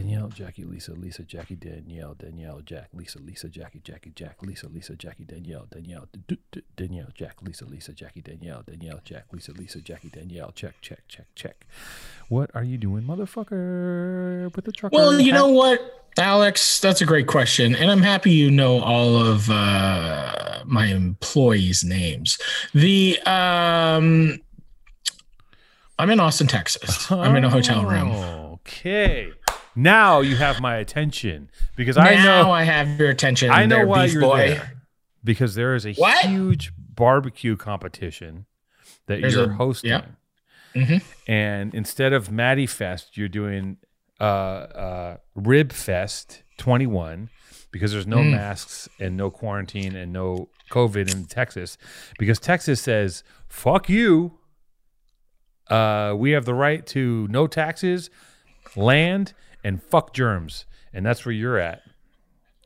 Danielle, Jackie, Lisa, Lisa, Jackie, Danielle, Danielle, Jack, Lisa, Lisa, Jackie, Jackie, Jack, Lisa, Lisa, Jackie, Danielle, Danielle, Danielle, Jack, Lisa, Lisa, Jackie, Danielle, Danielle, Jack, Lisa, Lisa, Jackie, Danielle. Check, check, check, check. What are you doing, motherfucker? With the trucker? Well, you know what, Alex? That's a great question, and I'm happy you know all of uh, my employees' names. The um, I'm in Austin, Texas. I'm in a hotel room. Okay. Now you have my attention because I know I have your attention. I know there, why you're boy. there. Because there is a What? huge barbecue competition that There's you're a- hosting. yeah. Mhm. And instead of Matty Fest, you're doing uh, uh, Rib Fest 21 because there's no Mm. masks and no quarantine and no COVID in Texas. Because Texas says, fuck you. Uh, we have the right to no taxes, land, and fuck germs. And that's where you're at.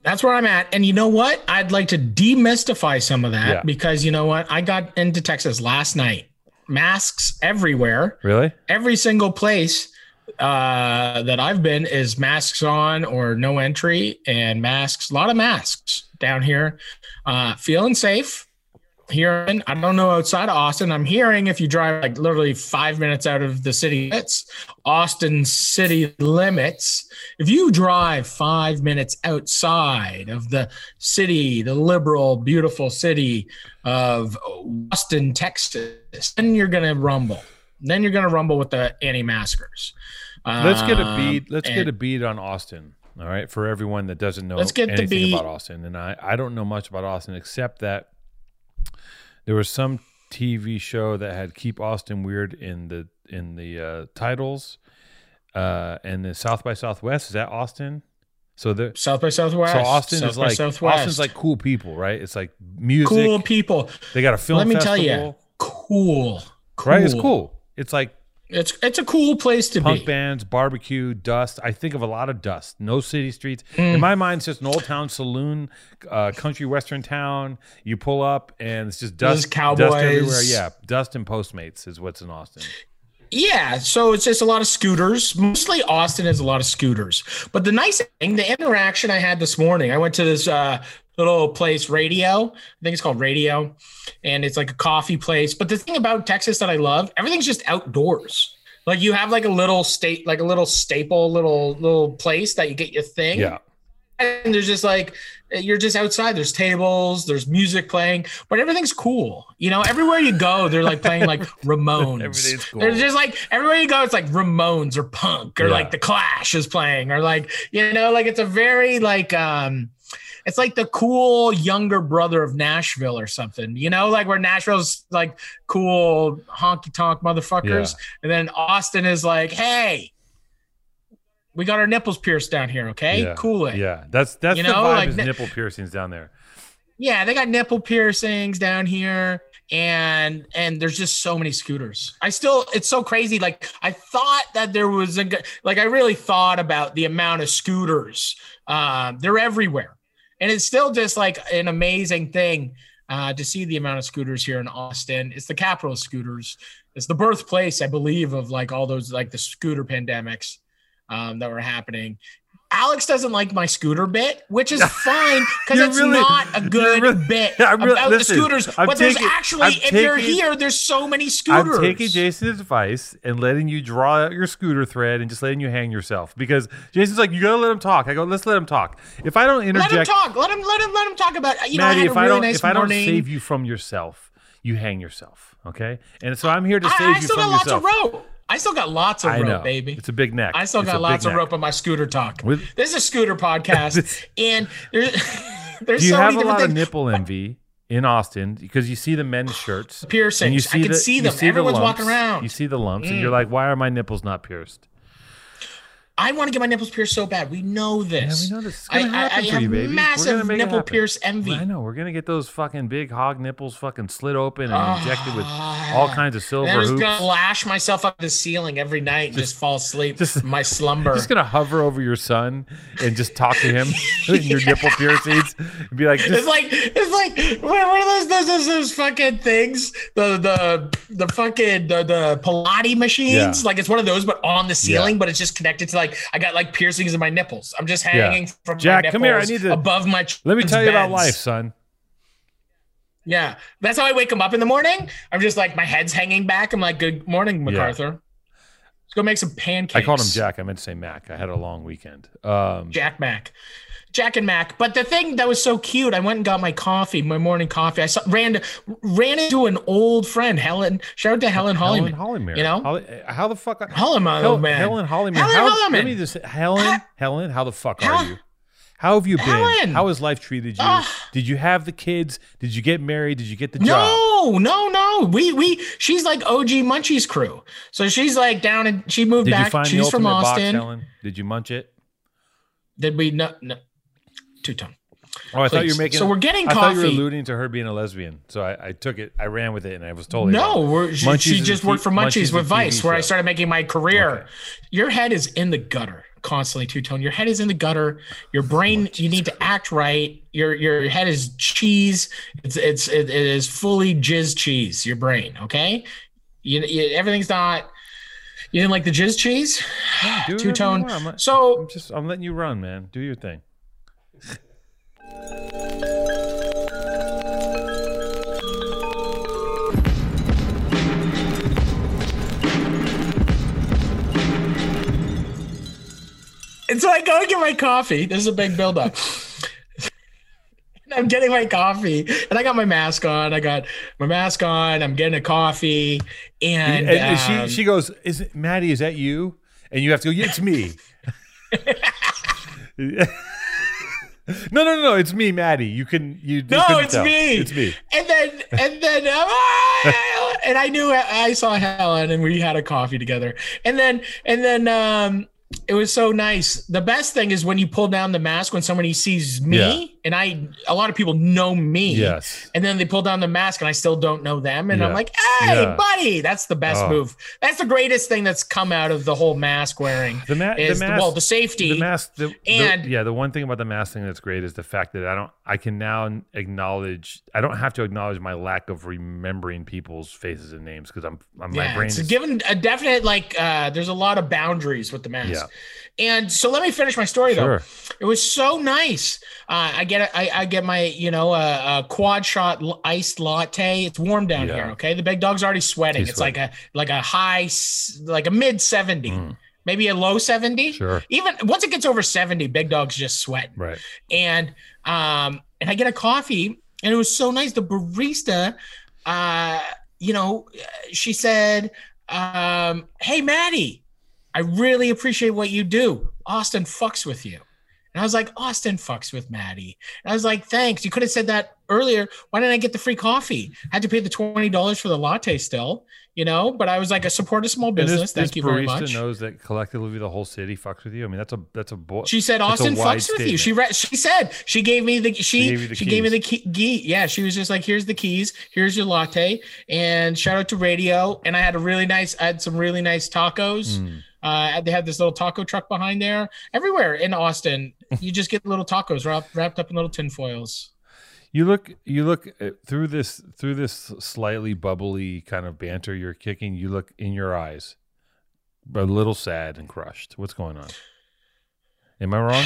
That's where I'm at. And you know what? I'd like to demystify some of that Yeah. because you know what? I got into Texas last night. Masks everywhere. Really? Every single place uh, that I've been is masks on or no entry and masks. A lot of masks down here. Uh, feeling safe. Hearing, I don't know outside of Austin. I'm hearing if you drive like literally five minutes out of the city limits, Austin city limits, if you drive five minutes outside of the city, the liberal, beautiful city of Austin, Texas, then you're going to rumble. Then you're going to rumble with the anti-maskers. Let's get a Um, beat. Let's get a beat on Austin. All right, for everyone that doesn't know Let's get the anything beat. about Austin, and I, I don't know much about Austin except that there was some TV show that had "Keep Austin Weird" in the in the uh, titles, uh, and the South by Southwest is that Austin. So the South by Southwest. so Austin South is like Southwest. Austin's like cool people, right? It's like music. cool people. They got a film. Let me festival, tell you, cool. cool. right? It's cool. It's like It's it's a cool place to punk be. Punk bands, barbecue, dust. I think of a lot of dust. No city streets. Mm. In my mind, it's just an old town saloon, uh, country western town. You pull up and it's just dust, cowboys. dust everywhere. Yeah, dust and Postmates is what's in Austin. Yeah, so it's just a lot of scooters. Mostly Austin is a lot of scooters. But the nice thing, the interaction I had this morning, I went to this uh, little place, Radio. I think it's called Radio, and it's like a coffee place. But the thing about Texas that I love, everything's just outdoors. Like you have like a little state, like a little staple, little little place that you get your thing. Yeah, and there's just like you're just outside there's tables there's music playing but everything's cool you know everywhere you go they're like playing like ramones Everything's cool. there's just like everywhere you go it's like ramones or punk or Yeah. like the clash is playing or like you know like it's a very like um it's like the cool younger brother of Nashville or something, you know, like where Nashville's like cool honky tonk motherfuckers, and then Austin is like, hey, we got our nipples pierced down here, okay? yeah, Cool it. Yeah, that's that's You the know, vibe. like is nipple piercings down there. Yeah, they got nipple piercings down here and and there's just so many scooters. I still it's so crazy like I thought that there was a like I really thought about the amount of scooters. Um they're everywhere. And it's still just like an amazing thing uh to see the amount of scooters here in Austin. It's the capital of scooters. It's the birthplace I believe of like all those like the scooter pandemics um that were happening. Alex doesn't like my scooter bit, which is fine because it's really- not a good really- bit I'm really- about listen, the scooters. I'm but there's actually, I'm if you're here, there's so many scooters. I'm taking Jason's advice and letting you draw out your scooter thread and just letting you hang yourself because Jason's like, you gotta let him talk. I go, let's let him talk. If I don't interject, Let him talk. Let him. Let him. Let him talk about. You know, I if I don't, nice if I don't save you from yourself, you hang yourself. Okay, and so I'm here to save I, I you still from got lots yourself. I still got lots of I rope, know, baby. It's a big neck. I still It's got lots of rope on my scooter talk. With- this is a scooter podcast, and there's there's Do you so have many a lot different of nipple envy in Austin because you see the men's shirts? Piercings. and you I can see them. the Everyone's lumps, walking around. Mm. You see the lumps, and you're like, "Why are my nipples not pierced?" I want to get my nipples pierced so bad. We know this. Yeah, we know this is I, I, I have you, baby. Massive nipple pierce envy. I know we're gonna get those fucking big hog nipples fucking slit open and injected with ah, all kinds of silver I'm just gonna lash myself up to the ceiling every night and just, fall asleep. just- Just my slumber. Just gonna hover over your son and just talk to him in your nipple piercings and be like, it's like it's like what are those those, those those fucking things? The the the fucking the, the Pilates machines. Yeah. Like it's one of those, but on the ceiling, but it's just connected to like I got like piercings in my nipples. I'm just Yeah. hanging from Jack, my come here. I nipples need to- above my. Let me tell you about life, son. Yeah, that's how I wake him up in the morning. I'm just like my head's hanging back. I'm like, "Good morning, MacArthur. Let's go make some pancakes." I called him Jack. I meant to say Mac. I had a long weekend. Um, Jack Mac. Jack and Mac. But the thing that was so cute, I went and got my coffee, my morning coffee. I saw, ran ran into an old friend, Helen. Shout out to Helen Helen Hollyman. Hollyman. You know? Holly, uh, how the fuck? Hollyman, Hel- man. Helen Hollyman. Helen how, Hollyman. Let me just Helen. Hel- Helen, how the fuck are you? How have you been? Helen. How has life treated you? Ugh. Did you have the kids? Did you get married? Did you get the job? No, no, no. We we she's like OG Munchies crew. So she's like down and she moved Did back. she's from ultimate box, Austin. Helen? Did you munch it? Did we no no two tone. Oh, I thought you Please. were making. So we're getting I thought you were alluding to her being a lesbian. So I, I took it. I ran with it, and I was totally No, wrong. she, she just worked for Munchies Munchies with Vice, where I started making my career. Okay. Your head is in the gutter constantly, two tone. Your head is in the gutter. Your brain, you need to act right. Your your head is cheese. It's it's it, it is fully jizz cheese. Your brain, okay. You, you everything's not. You didn't like the jizz cheese, Do two-tone. I'm, So I'm just. I'm letting you run, man. Do your thing. And so I go and get my coffee. This is a big buildup. I'm getting my coffee, and I got my mask on. I got my mask on. I'm getting a coffee, and, And, um, she she goes, "Is it Matty? Is that you?" And you have to go, yeah, "It's me." no, no, no, no, it's me, Matty. You can you. you No, it's tell. me. It's me. and then and then ah, and I knew I saw Helen, and we had a coffee together. And then and then um, it was so nice. The best thing is when you pull down the mask when somebody sees me, Yeah. and I a lot of people know me. Yes. And then they pull down the mask and I still don't know them. And I'm like, hey, Yeah. buddy, that's the best Oh. move. That's the greatest thing that's come out of the whole mask wearing. The, ma- is the the, mask. well, the safety. the mask. The, the- and- yeah, the one thing about the mask thing that's great is the fact that I don't. I can now acknowledge. I don't have to acknowledge my lack of remembering people's faces and names because I'm. I'm my brain it's is. given a definite like uh there's a lot of boundaries with the mask. Yeah. And so let me finish my story though. It was so nice. Uh, I get a, I, I get my you know a, a quad shot iced latte. It's warm down Yeah. here. Okay, the big dog's already sweating. He's it's like a like a high like a mid seventy, Mm. maybe a low seventy. Sure. Even once it gets over seventy, big dog's just sweat Right. And um and I get a coffee, and it was so nice. The barista, uh, you know, she said, um, "Hey, Matty." I really appreciate what you do. Austin fucks with you. And I was like, Austin fucks with Matty. And I was like, thanks. You could have said that earlier. Why didn't I get the free coffee? I had to pay the $20 for the latte still, you know, but I was like, I support a small business. this, Thank this you very barista much. knows that collectively the whole city fucks with you. I mean, that's a that's a boy. She said Austin fucks with you. She read. She said she gave me the she gave the she gave me the key, key. Yeah, she was just like, here's the keys. Here's your latte. And shout out to radio. And I had a really nice. I had some really nice tacos. Mm. Uh, they have this little taco truck behind there. Everywhere in Austin, you just get little tacos wrapped, wrapped up in little tin foils. You look you look through this through this slightly bubbly kind of banter you're kicking. You look in your eyes, a little sad and crushed. What's going on? Am I wrong?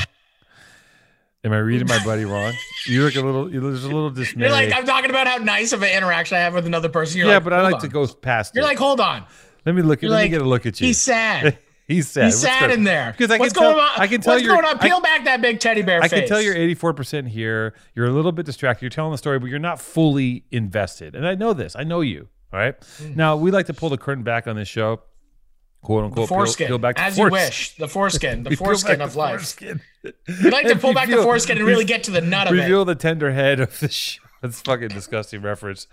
Am I reading my buddy wrong? You look a little. You look, there's a little dismay. You're like, I'm talking about how nice of an interaction I have with another person. You're yeah, like, but I "Hold like to go past. You're it. like, hold on. let me look. you're Let me get a look at you. He's sad. He's sad. He's sad in there. Because I What's can tell. going on? I can tell What's you're. going on? I- Peel back that big teddy bear I face. can tell you're 84% here. You're a little bit distracted. You're telling the story, but you're not fully invested. And I know this. I know you. All right. Mm. Now, we like to pull the curtain back on this show, quote unquote. peel- foreskin, peel back the as force- you wish. The foreskin, the foreskin of the life. foreskin. We like to pull back the foreskin and really get to the nut of it. Reveal the tender head of the show. That's fucking disgusting reference.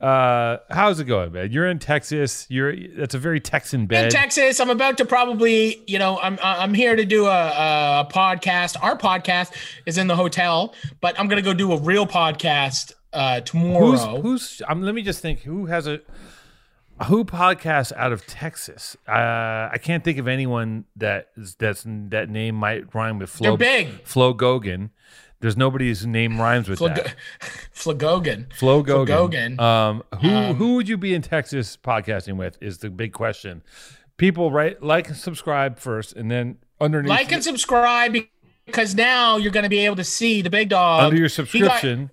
Uh, how's it going, man? You're in Texas. You're that's a very Texan bed. in. Texas. I'm about to probably, you know, I'm I'm here to do a, a podcast. Our podcast is in the hotel, but I'm gonna go do a real podcast uh, Who's tomorrow. who's? Um, let me just think. Who has a who podcasts out of Texas? Uh, I can't think of anyone that is, that's that name might rhyme with Flo. They're big. Flo Gogan. There's nobody's name rhymes with Flag- that. Flagogan. Flo Gogan. Gogan. Um, who Um, who would you be in Texas podcasting with? Is the big question. People right like and subscribe first, and then underneath like and subscribe because now you're going to be able to see the big dog. under your got- subscription.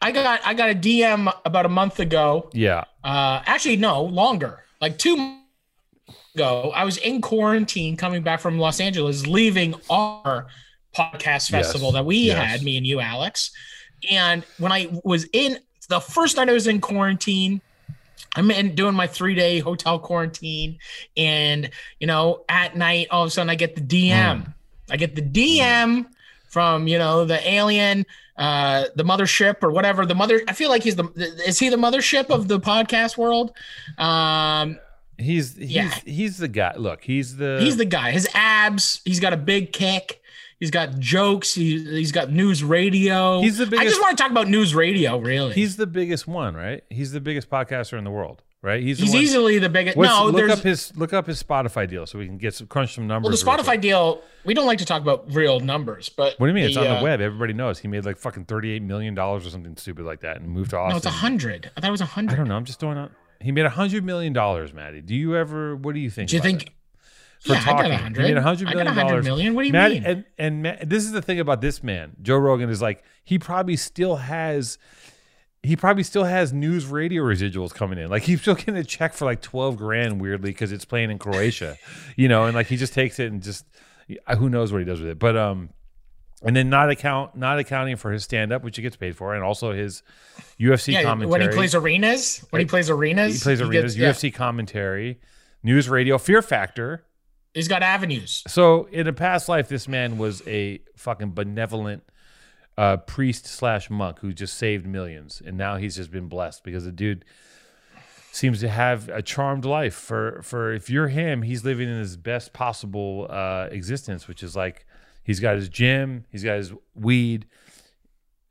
I got I got a DM about a month ago. yeah. Uh, actually, no, longer. Like two months ago, I was in quarantine coming back from Los Angeles, leaving our podcast festival Yes, that we yes. had, me and you, Alex. And when I was in the first night I was in quarantine, I'm in doing my three day hotel quarantine, and you know, at night, all of a sudden, I get the DM. I get the DM from you know the alien, uh, the mothership or whatever. The mother. I feel like he's the. Is he the mothership of the podcast world? Um, He's he's Yeah. he's the guy. Look, he's the he's the guy. His abs. He's got a big kick. He's got jokes. He, he's got news radio. He's the biggest. I just want to talk about news radio. Really, he's the biggest one, right? He's the biggest podcaster in the world, right? He's the he's one- easily the biggest. No, look up his look up his Spotify deal so we can get some crunch some numbers. well, the Spotify deal. We don't like to talk about real numbers, but What do you mean? It's on uh, the web. Everybody knows he made like fucking thirty eight million dollars or something stupid like that and moved to Austin. No, it's a hundred. I thought it was a I hundred. I don't know. I'm just doing it. He made a hundred million dollars, Matty. Do you ever? What do you think? Do you think? For yeah, I got talking. a hundred. made a hundred I got million a hundred What do you Matt, mean? And and Matt, this is the thing about this man, Joe Rogan, is like he probably still has. He probably still has news radio residuals coming in. Like he's still getting a check for like twelve grand, weirdly, because it's playing in Croatia, you know. And like he just takes it and just who knows what he does with it. But um, and then not account not accounting for his stand up, which he gets paid for, and also his UFC yeah, commentary. when he plays arenas, when he plays arenas, he plays arenas, gets- yeah, UFC commentary, news radio, Fear Factor. He's got avenues. So in a past life, this man was a fucking benevolent uh, priest slash monk who just saved millions, and now he's just been blessed because the dude seems to have a charmed life. For for if you're him, he's living in his best possible uh, existence, which is like he's got his gym, he's got his weed.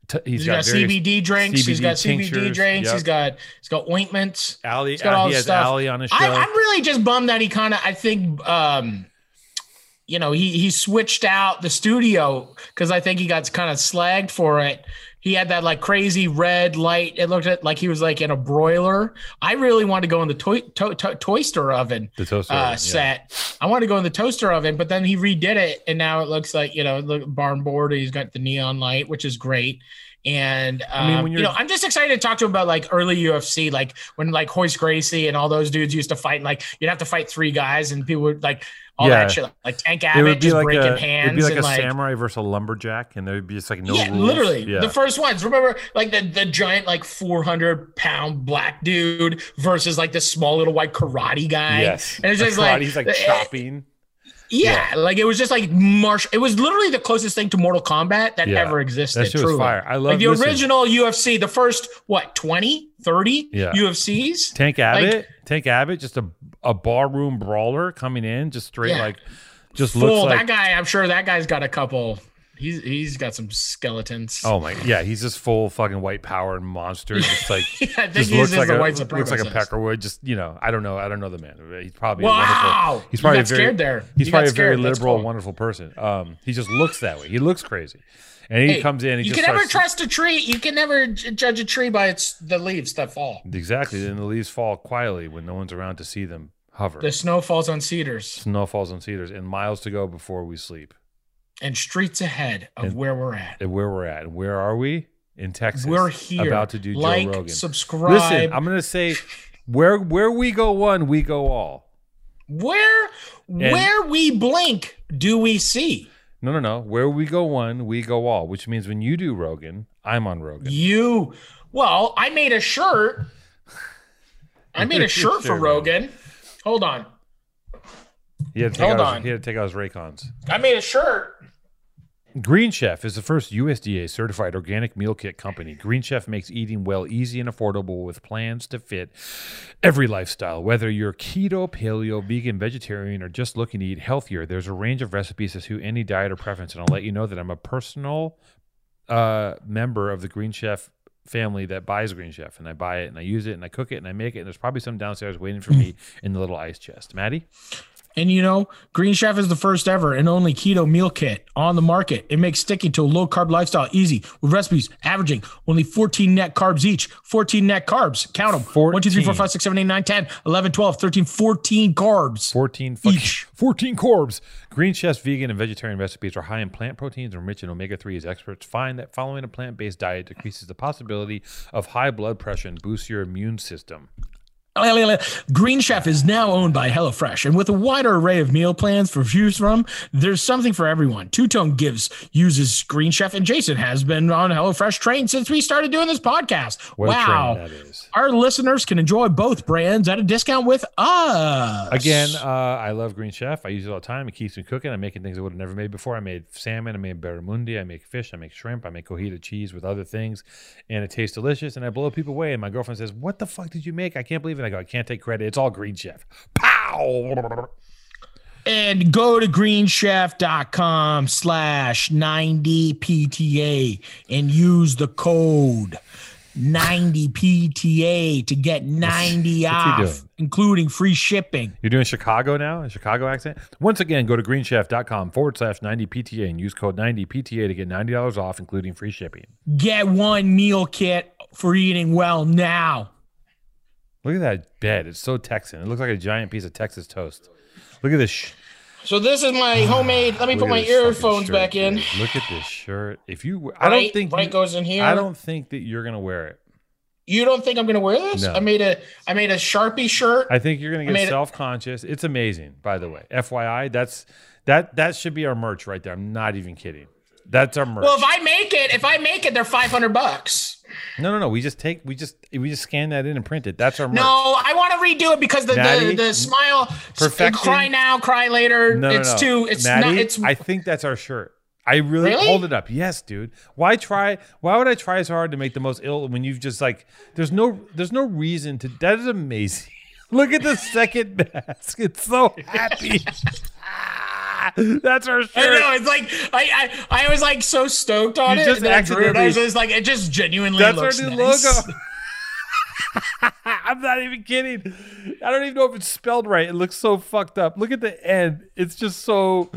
T- He's got, various- CBD drinks. He's got CBD drinks. yep. He's got he's got ointments. Ali, He's got all he has stuff. Ali on his show. I, I'm really just bummed that he kind of. I think, um, you know, he he switched out the studio because I think he got kind of slagged for it. He had that like crazy red light. It looked at like he was like in a broiler. I really wanted to go in the toy, to, to, toaster oven the toaster uh, oven, yeah. set. I wanted to go in the toaster oven, but then he redid it, and now it looks like you know, look barn board. He's got the neon light, which is great. And um, mean, when you know, I'm just excited to talk to him about like early UFC, like when like Royce Gracie and all those dudes used to fight. And, like you'd have to fight three guys, and people would like all Yeah. that shit, like Tank It Abbott would be just like breaking a, hands. it'd be like and, a like, samurai versus a lumberjack, and there'd be just like no yeah, rules. literally Yeah. the first ones. Remember, like the the giant like 400 pound black dude versus like this small little white karate guy. yes, and it's just like he's like eh, chopping. Yeah, like it was just like martial. It was literally the closest thing to Mortal Kombat that Yeah, ever existed. That shit was fire. I love Like the listen, original UFC, the first what 20, 30 Yeah. UFCs. Tank Abbott. Tank Abbott, just a a barroom brawler coming in, just straight Yeah. like, just Full looks that guy. I'm sure that guy's got a couple. He's he's got some skeletons. Oh my, yeah, he's just full fucking white power and monster. Just like I think just he's looks like the a white looks like a. Peckerwood. Just you know, I don't know, I don't know the man. He's probably a wonderful. Wow, He's probably a very- scared there. He's You probably a very liberal, cool. wonderful person. Um, he just looks that way. He looks crazy, and he Hey, comes in. He you just can never trust a tree. You can never j- judge a tree by its the leaves that fall. Exactly. Then the leaves fall quietly when no one's around to see them hover. The snow falls on cedars Snow falls on cedars and miles to go before we sleep. And streets ahead of And- where we're at. And where we're at. And where are we? In Texas. We're here. About to do like, Joe Rogan. subscribe. Listen, I'm gonna say where where we go one, we go all. where where we blink, do we see? No, no, no. Where we go one, we go all. Which means when you do Rogan, I'm on Rogan. You well, I made a shirt. I made a shirt for. Rogan. Hold on. He had to take Hold out his, on. he had to take out his Raycons. I made a shirt. Green Chef is the first USDA certified organic meal kit company. Green Chef makes eating well easy and affordable with plans to fit every lifestyle. Whether you're keto, paleo, vegan, vegetarian, or just looking to eat healthier, there's a range of recipes to suit any diet or preference. And I'll let you know that I'm a personal uh, member of the Green Chef family that buys Green Chef, and I buy it and I use it and I cook it and I make it. And there's probably some downstairs waiting for me in the little ice chest. Matty, And you know, Green Chef is the first ever and only keto meal kit on the market. It makes sticking to a low carb lifestyle easy with recipes averaging only 14 net carbs each. 14 net carbs. Count them. 1, 2, 3, 4, 5, 6, 7, 8, 9, 10, 11, 12, 13, 14 carbs. 14 fucking, Each. 14 carbs. Green Chef's vegan and vegetarian recipes are high in plant proteins and rich in omega 3s. Experts find that following a plant based diet decreases the possibility of high blood pressure and boosts your immune system. Green Chef is now owned by HelloFresh, and with a wider array of meal plans for choose from, there's something for everyone. Two Tone gives uses Green Chef, and Jason has been on HelloFresh train since we started doing this podcast. What wow, train that is. our listeners can enjoy both brands at a discount with us. Again, uh, I love Green Chef. I use it all the time. It keeps me cooking. I'm making things I would have never made before. I made salmon. I made barramundi. I make fish. I make shrimp. I make cojita cheese with other things, and it tastes delicious. And I blow people away. And my girlfriend says, "What the fuck did you make? I can't believe it." I go, "I can't take credit. It's all Green Chef." Pow! and go to greenchef.com slash 90pta and use the code 90pta to get 90 off including free shipping You're doing Chicago now, a Chicago accent. Once again, go to greenchef.com forward slash 90PTA and use code 90PTA to get $90 off, including free shipping. get one meal kit for eating well now Look at that bed. It's so Texan. It looks like a giant piece of Texas toast. Look at this. Sh- so this is my homemade let me put my earphones shirt, back in dude. Look at this shirt. If you, I don't think right you- goes in here I don't think that you're gonna wear it. you don't think i'm gonna wear this No. i made a i made a sharpie shirt I think you're gonna get self conscious. It's amazing, by the way. FYI, that's that that should be our merch right there. I'm not even kidding. That's our merch. well if i make it if i make it they're 500 bucks no, no, no. We just take, we just, we just scan that in and print it. That's our merch. No, I want to redo it because the Natty, the, the smile perfection. cry now, cry later. No, no, it's no. too it's not it's I think that's our shirt. I really, Really? hold it up. Yes, dude. Why try? Why would I try so hard to make the most ill when you've just like? There's no, there's no reason to. That is amazing. Look at the second mask. It's so happy. that's our shirt. I know it's like I, I I was like so stoked on You it. just then I was just like it just genuinely That's our looks new nice. logo. I'm not even kidding. I don't even know if it's spelled right. It looks so fucked up. Look at the end. It's just so.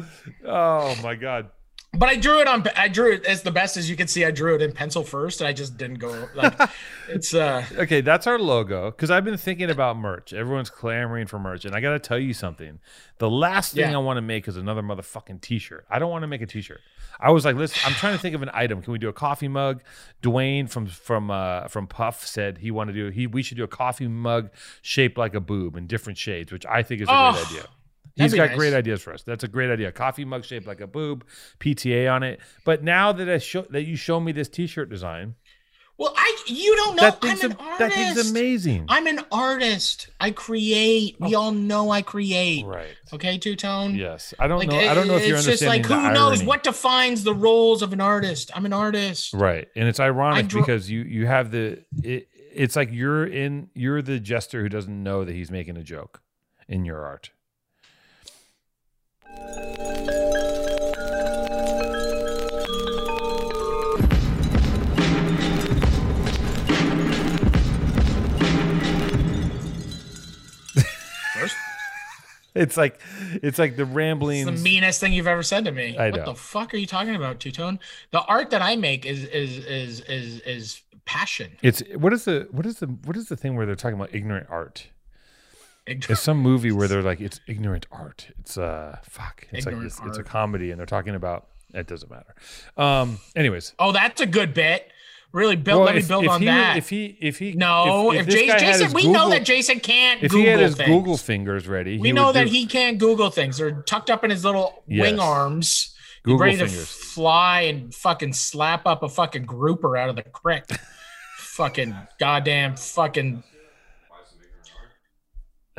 Oh my god. But I drew it on. I drew it as the best as you can see. I drew it in pencil first, and I just didn't go like it's uh Okay, that's our logo. Because I've been thinking about merch. Everyone's clamoring for merch, and I got to tell you something. The last thing Yeah. I want to make is another motherfucking T-shirt. I don't want to make a T-shirt. I was like, listen, I'm trying to think of an item. Can we do a coffee mug? Dwayne from from uh, from Puff said he wanted to do. He we should do a coffee mug shaped like a boob in different shades, which I think is a Oh, great idea. That'd He's got nice. great ideas for us. That's a great idea. Coffee mug shaped like a boob, PTA on it. But now that I show that you show me this T-shirt design, well I you don't know that I'm an a- artist. that thing's amazing. I'm an artist. I create. We oh. all know I create. right. Okay, two tone. Yes, I don't Like know. I don't know if you're understanding. it's just like who knows irony. what defines the roles of an artist. I'm an artist. Right, and it's ironic draw- because you you have the it, it's like you're in you're the jester who doesn't know that he's making a joke in your art. First, It's like it's like the rambling it's the meanest thing you've ever said to me. I what know. the fuck are you talking about, Two Tone? The art that I make is is is is is passion. it's what is the what is the what is the thing where they're talking about ignorant art? Ignorant. It's some movie where they're like it's ignorant art. It's uh fuck. It's Ignorant like it's, it's a comedy and they're talking about it doesn't matter. Um anyways, Oh, that's a good bit. Really build. Well, let me build on he, that. If he, if he, no, if, this Jason, Jason his we know that Jason can't. if Google he had his things. Google fingers ready, we know that do- he can't Google things. They're tucked up in his little Yes. wing arms. Google ready to fly and fucking slap up a fucking grouper out of the creek. fucking goddamn fucking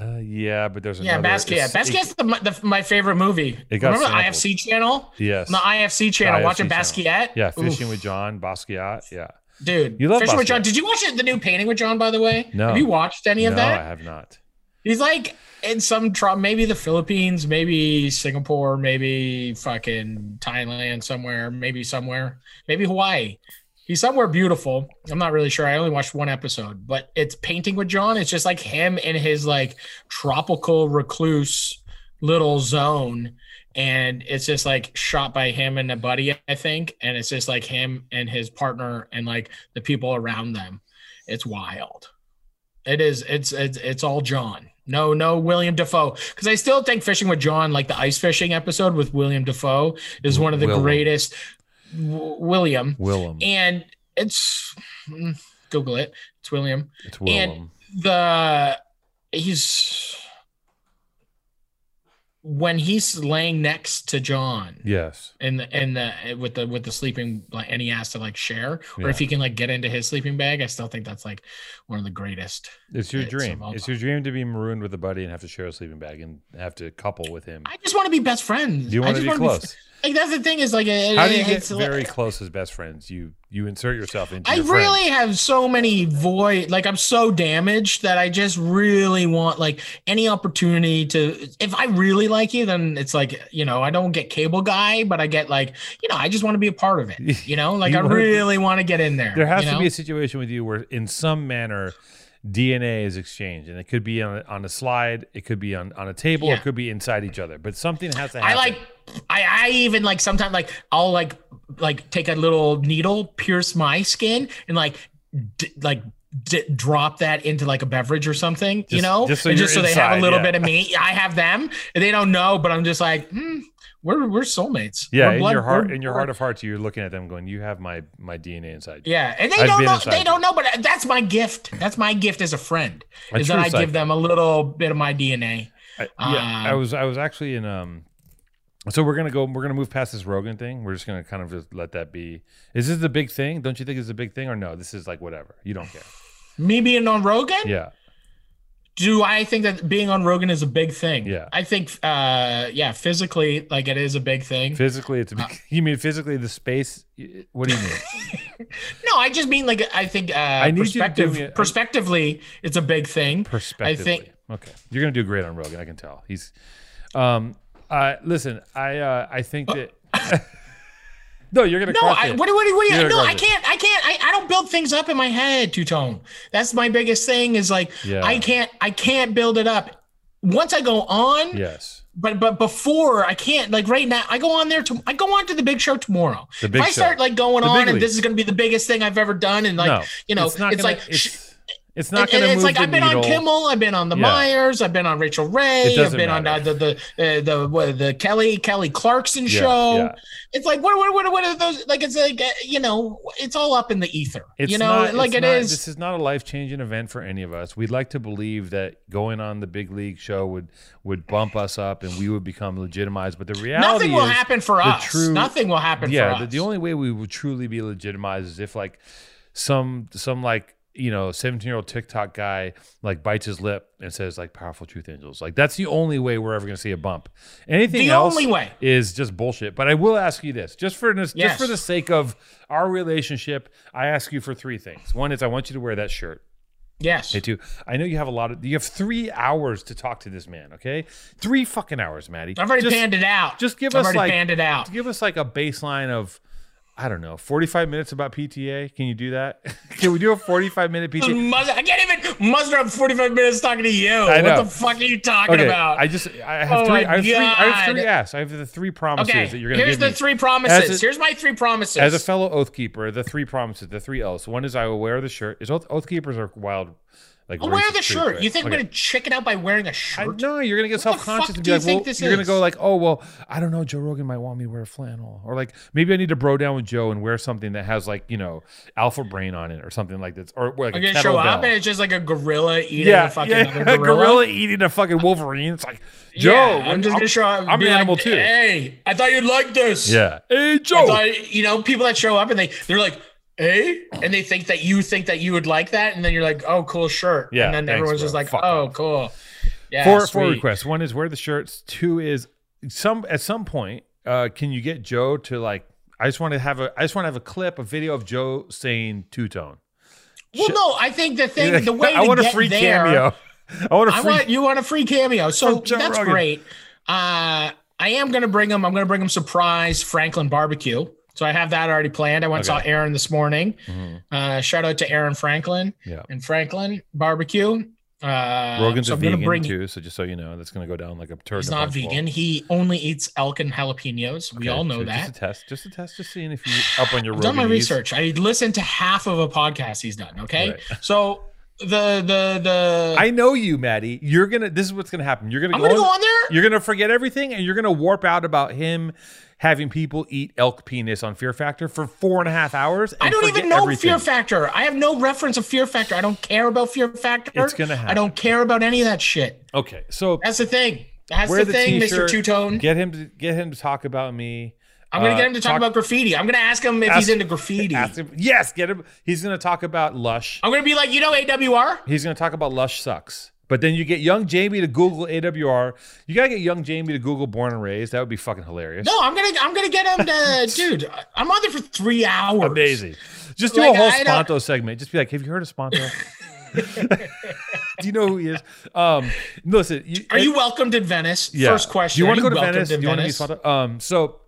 Uh, yeah, but there's another yeah, another. Basquiat. it's- Basquiat's the, the, my favorite movie. It got Remember the. IFC channel? Yes. On the IFC channel, IFC watching channel. Basquiat. Yeah, Oof. fishing with John Basquiat. Yeah. dude. You love fishing with John. Did you watch the new painting with John? By the way, No. Have you watched any of that? no, that? I have not. He's like in some tr- maybe the Philippines, maybe Singapore, maybe fucking Thailand somewhere, maybe somewhere, maybe Hawaii. He's somewhere beautiful. I'm not really sure. I only watched one episode, but it's painting with John. It's just like him in his like tropical recluse little zone and it's just like shot by him and a buddy i think and it's just like him and his partner and like the people around them it's wild it is it's it's, it's all john no no william Dafoe because i still think fishing with john like the ice fishing episode with william Dafoe is one of the Willem. greatest w- william Willem. and it's mm, google it it's william It's Willem. the he's when he's laying next to John yes. And the in the with the with the sleeping like and he has to like share or Yeah. if he can like get into his sleeping bag, I still think that's like one of the greatest. It's your dream. It's your dream to be marooned with a buddy and have to share a sleeping bag and have to couple with him. I just want to be best friends. Do you I want to just be close? Like that's the thing is like it, How do you get it's, very close as best friends? You you insert yourself into I your friend. really have so many void like I'm so damaged that I just really want like any opportunity to if I really like you then it's like you know I don't get cable guy but I get like you know I just want to be a part of it you know like You I really want to get in there There has you to be a situation with you where, in some manner, DNA is exchanged, and it could be on a, on a slide, it could be on, on a table, Yeah. it could be inside each other, but something has to happen. I like I I even like sometimes like I'll like like take a little needle pierce my skin and like d- like d- drop that into like a beverage or something you know just so and just so they have a little yeah. bit of me I have them and they don't know but I'm just like hmm, we're we're soulmates yeah, We're in your heart, in your heart of hearts, you're looking at them, going, "You have my my DNA inside." you." yeah and they I've don't know they you. don't know but that's my gift that's my gift as a friend is that I give them a little bit of my DNA I, yeah, I Um, was I was actually in um. So we're gonna go. We're gonna move past this Rogan thing. We're just gonna kind of just let that be. Is this the big thing? Don't you think it's a big thing, or no? This is like whatever. You don't care. me being on Rogan Yeah. Do I think that being on Rogan is a big thing? Yeah. I think, uh, yeah, physically, like it is a big thing. Physically, it's a Uh, you mean physically the space? What do you mean? No, I just mean like I think uh, need you to do perspective, me it's a big thing. Perspectively. okay, you're gonna do great on Rogan. I can tell. He's. Um. Uh. Listen. I. Uh. I think that. no, you're gonna. No, I, it. what, do- what, do- what, do you- no, I can't, I can't, I, I don't build things up in my head, two tone. That's my biggest thing is like, Yeah. I can't, I can't build it up. Once I go on, Yes. but but before I can't like right now I go on there to I go on to the big show tomorrow. The Big if I Show. start like going The on and this is going to be the biggest thing I've ever done and like no. you know it's, it's gonna, like It's, sh- it's not gonna move it's like the I've been needle. on Kimmel, I've been on the Yeah. Meyers, I've been on Rachael Ray, I've been on uh, the the uh, the what, the Kelly Kelly Clarkson Yeah, show. yeah. It's like what what what what are those like? It's like uh, you know, it's all up in the ether. It's you know, not, like it not- is. This is not a life changing event for any of us. We'd like to believe that going on the big league show would would bump us up and we would become legitimized. But the reality is Nothing will happen for us. true- Nothing will happen yeah, for the, the only way we would truly be legitimized is if like some some like you know 17 year old TikTok guy like bites his lip and says like powerful truth angels. Like that's the only way we're ever going to see a bump. Anything The else only way. is just bullshit. But I will ask you this, just for Yes. just for the sake of our relationship, I ask you for three things. One is I want you to wear that shirt. yes. Okay, two. I know you have a lot of. You have three hours to talk to this man. Okay, three fucking hours, Matty. I've already just, panned it out. Just give I've us like panned it out. give us like a baseline of. I don't know, 45 minutes about PTA. Can you do that? Can we do a 45 minute PTA? I can't even muster up 45 minutes talking to you. I What the fuck are you talking Okay, about? I just I have Oh three. I have three. I have three asks. I have the three promises okay, that you're gonna here's the me. three promises. A- here's my three promises. As a fellow oath keeper, the three promises, the three L's. One is I will wear the shirt. Is oath, oath keepers are wild. Like I'll wear the shirt. right? You think Okay. I'm going to check it out by wearing a shirt? no, you're gonna get self conscious fuck and do be you like, think well, this you're gonna go like, oh well, I don't know. Joe Rogan might want me to wear a flannel, or like maybe I need to bro down with Joe and wear something that has like you know alpha brain on it or something like this, or like I'm going to show up and it's just like a gorilla eating yeah, a fucking yeah, other a gorilla. gorilla eating a fucking Wolverine. It's like Joe, Yeah, I'm just going to show up. I'm be an like, animal too. Hey, I thought you'd like this. Yeah, hey I Joe. thought, you know, people that show up and they they're like, "Hey," and they think that you think that you would like that, and then you're like, "Oh, cool shirt." Yeah, and then thanks, everyone's bro. just like, Fuck "Oh, off. cool." Yeah, four four requests. One is wear the shirts. Two is some at some point. Uh, can you get Joe to like? I just want to have a. I just want to have a clip, a video of Joe saying two tone. Well, no, I think the thing, the way to I want a free there, cameo. I want a I free. want you want a free cameo, so that's Rogan. great. Uh, I am gonna bring him. I'm gonna bring him surprise Franklin barbecue. So I have that already planned. I went and Okay. saw Aaron this morning. Mhm. Uh, shout out to Aaron Franklin Yeah. and Franklin barbecue. Uh, Rogan's so a vegan bring. too, so just so you know, that's gonna go down like a turd. He's not vegan. He only eats elk and jalapenos. We all know so that. Just a test, just a test, just seeing if you're up on your. I've done my research. I listened to half of a podcast he's done. Okay, Right. so the the the I know you, Matty. You're gonna. This is what's gonna happen. You're gonna I'm go. gonna on- go on there. You're gonna forget everything, and you're gonna warp out about him having people eat elk penis on Fear Factor for four and a half hours. I don't even know everything. Fear Factor. I have no reference of Fear Factor. I don't care about Fear Factor. It's gonna happen. I don't care about any of that shit. Okay, so That's the thing. That's wear the thing, Mr. Two Tone. Get him to get him to talk about me. I'm gonna uh, get him to talk, talk- about graffiti. I'm gonna ask him if Ask- he's into graffiti. Him. Yes, get him. He's gonna talk about Lush. I'm gonna be like, you know, AWR. He's gonna talk about Lush sucks. But then you get young Jamie to Google AWR. You gotta get young Jamie to Google Born and Raised. That would be fucking hilarious. No, I'm gonna I'm gonna get him to dude. I'm on there for three hours. Amazing. Just do Like, a whole I don't- Sponto segment. Just be like, have you heard of Sponto? do you know who he is? Um, listen, you, Are you welcomed in Venice? yeah. First question. Do you want to go to Venice? Do in you want to Venice? Sponto? Um, so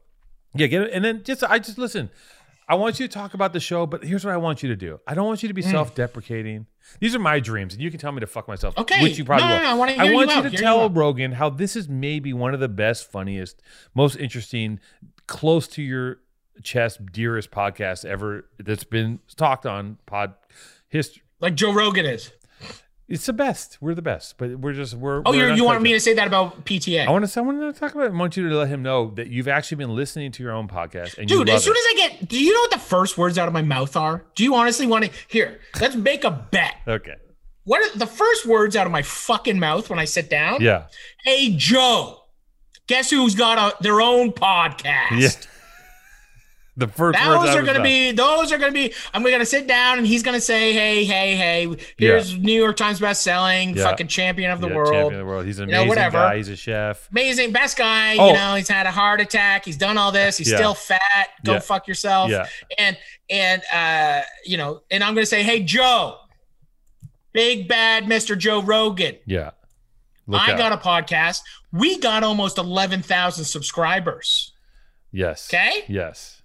yeah, get it, and then just I just listen. I want you to talk about the show, but here's what I want you to do. I don't want you to be hmm. self-deprecating. These are my dreams, and you can tell me to fuck myself. Okay. which you probably No, no, will. no, I wanna hear you want out. you to Hear tell out. Rogan how this is maybe one of the best, funniest, most interesting, close to your chest, dearest podcast ever that's been talked on pod history. Like Joe Rogan is. It's the best. We're the best, but we're just we're. Oh, we're you want me to say that about PTA? I want to. I want to talk about. it. I want you to let him know that you've actually been listening to your own podcast, and Dude, as soon it. as I get, do you know what the first words out of my mouth are? Do you honestly want to? Here, let's make a bet. okay. What are the first words out of my fucking mouth when I sit down? Yeah. Hey, Joe, guess who's got a, their own podcast? Yeah. The first Those are going to be, those are going to be, I'm going to sit down and he's going to say, hey, hey, hey, here's New York Times best-selling Yeah. fucking champion of the Yeah, world. champion of the world. He's an You know, amazing whatever. guy. He's a chef. Amazing, best guy. Oh. You know, he's had a heart attack. He's done all this. He's Yeah. still fat. Go Yeah. fuck yourself. Yeah. And and uh, you know, and I'm gonna say, hey Joe, big bad Mr. Joe Rogan. Yeah. Look I out. got a podcast. We got almost eleven thousand subscribers. yes. Okay? Yes.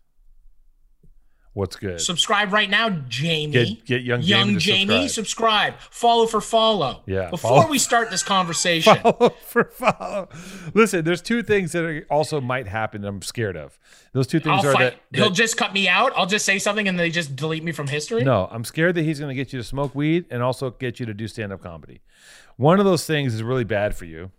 What's good? Subscribe right now, Jamie. Get get young, Young Jamie. Jamie, subscribe. subscribe. Follow for follow. Yeah, Before follow- we start this conversation, follow for follow. Listen, there's two things that are also might happen that I'm scared of. Those two things I'll are fight. that, He'll just cut me out. I'll just say something and they just delete me from history. no, I'm scared that he's going to get you to smoke weed and also get you to do stand up comedy. One of those things is really bad for you.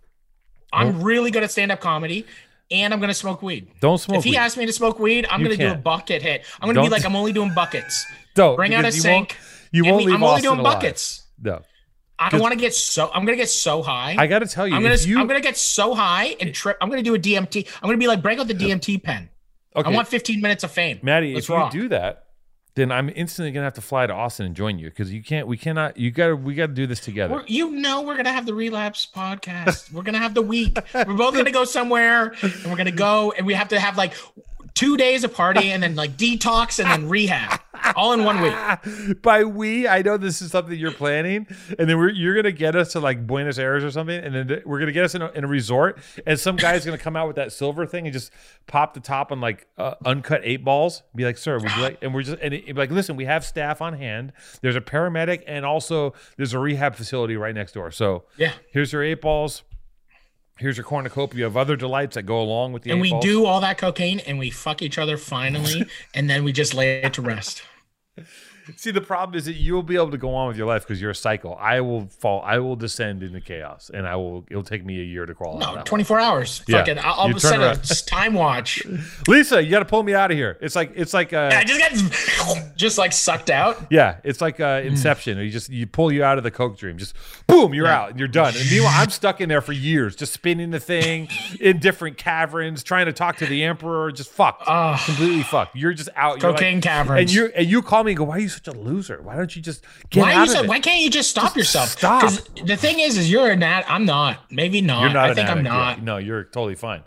I'm really good at stand-up comedy, and I'm gonna smoke weed. Don't smoke if he weed. asks me to smoke weed, I'm You gonna do a bucket hit. I'm gonna Don't- be like, I'm only doing buckets. Don't Bring out a you won't- sink. You won't me- leave I'm only doing alive. buckets. No, I 'Cause- want to get so. I'm gonna get so high. I got to tell you, I'm gonna. you, I'm gonna get so high and trip. I'm gonna do a DMT. I'm gonna be like, break out the DMT pen. okay, I want 15 minutes of fame. Matty, Let's if you rock. do that, then I'm instantly gonna have to fly to Austin and join you because you can't. We cannot. You got to. We got to do this together. We're, you know we're gonna have the relapse podcast. we're gonna have the week. We're both gonna go somewhere, and we're gonna go, and we have to have like two days of party, and then like detox, and then rehab, all in one week. By we, I know this is something you're planning, and then we're, you're gonna get us to like Buenos Aires or something, and then we're gonna get us in a, in a resort, and some guy's gonna come out with that silver thing and just pop the top on like uh, uncut eight balls. Be like, sir, would you like? And we're just and it, like, listen, we have staff on hand. There's a paramedic, and also there's a rehab facility right next door. So Yeah. here's your eight balls. Here's your cornucopia of other delights that go along with the And we balls. do all that cocaine, and we fuck each other finally, and then we just lay it to rest. See, the problem is that you will be able to go on with your life because you're a cycle. I will fall. I will descend into chaos, and I will. It'll take me a year to crawl out. No, of that 24 hours. Yeah. Fucking, I'll, turn set a around. s- time watch. Lisa, you got to pull me out of here. It's like it's like uh, I just got just like sucked out. yeah, it's like uh, Inception. You just you pull you out of the coke dream. Just boom, you're out and you're done. And meanwhile, I'm stuck in there for years, just spinning the thing in different caverns, trying to talk to the emperor. Just fucked, Ah. completely fucked. You're just out. You're Cocaine like, caverns. And you and you call me and go, why are you such a loser? Why don't you just get Why out you of so, it? Why can't you just stop yourself? stop. the thing is, is you're an ad. I'm not. Maybe not. You're not I think I'm not. You're- No, you're totally fine.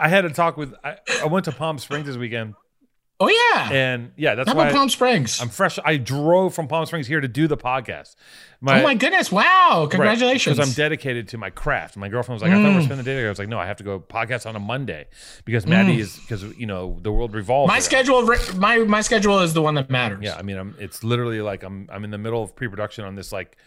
I had a talk with. I, I went to Palm Springs this weekend, Oh yeah. and yeah, that's How why about Palm Springs? I'm fresh. I drove from Palm Springs here to do the podcast. oh my goodness! Wow! Congratulations. Because I'm dedicated to my craft. My girlfriend was like, "I thought we were mm. spending the day together." I was like, "No, I have to go podcast on a Monday because Matty mm. is because you know the world revolves." my around- schedule. My my schedule is the one that matters. Yeah, I mean, I'm. It's literally like I'm. I'm in the middle of pre-production on this like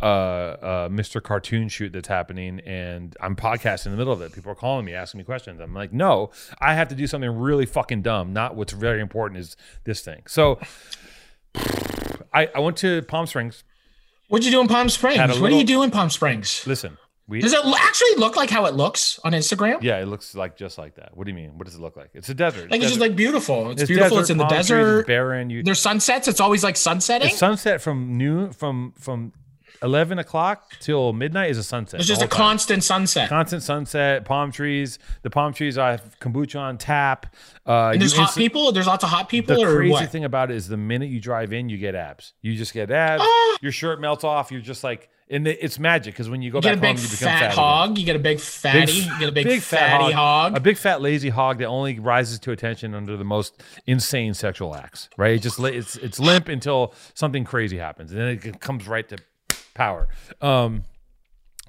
uh, uh, Mr. Cartoon shoot that's happening, and I'm podcasting in the middle of it. People are calling me, asking me questions. I'm like, no, I have to do something really fucking dumb. Not what's very important is this thing. So I, I went to Palm Springs. What'd you do in Palm Springs? A what do you little- do in Palm Springs? Listen, we Does it actually look like how it looks on Instagram? yeah, it looks like just like that. What do you mean? What does it look like? It's a desert. Like it's just like beautiful. It's, It's beautiful. desert, it's in the palm trees, desert. barren. You There's sunsets. It's always like sunsetting. It's sunset from noon from from eleven o'clock till midnight is a sunset. It's just a time. constant sunset. constant sunset. Palm trees. The palm trees. I have kombucha on tap. Uh, and there's hot people. There's lots of hot people, The crazy what? thing about it is the minute you drive in, you get abs. You just get abs. Ah! Your shirt melts off. You're just like, and it's magic because when you go you back home, you become fat fat again. hog. You get a big fatty. you get a big, fatty hog. a big fat lazy hog that only rises to attention under the most insane sexual acts. Right? It just it's it's limp until something crazy happens, and then it comes right to power. Um,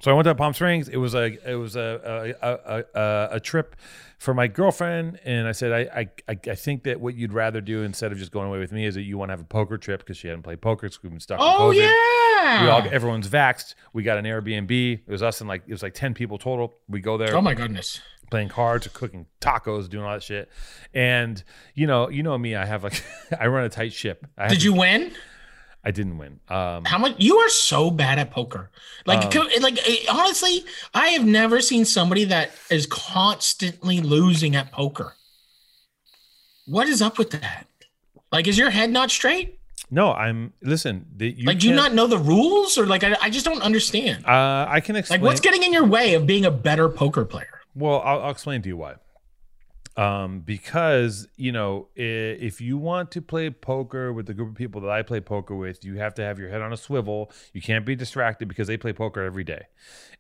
so I went to Palm Springs. It was a it was a a, a, a, a trip for my girlfriend, and I said I, I I think that what you'd rather do instead of just going away with me is that you want to have a poker trip because she hadn't played poker. So we've been stuck. oh yeah. We all, everyone's vaxxed. We got an Airbnb. It was us and like it was like ten people total. We go there oh my goodness. playing cards, cooking tacos, doing all that shit. And you know, you know me. I have like I run a tight ship. I Did to- you win? I didn't win. Um, How much? You are so bad at poker. Like, co- like eh, honestly, I have never seen somebody that is constantly losing at poker. What is up with that? Like, is your head not straight? no, I'm listen. The, you like, do you not know the rules, or like, I, I just don't understand. Uh, I can explain. Like, what's getting in your way of being a better poker player? Well, I'll, I'll explain to you why. Um, because you know, if you want to play poker with the group of people that I play poker with, you have to have your head on a swivel. You can't be distracted because they play poker every day,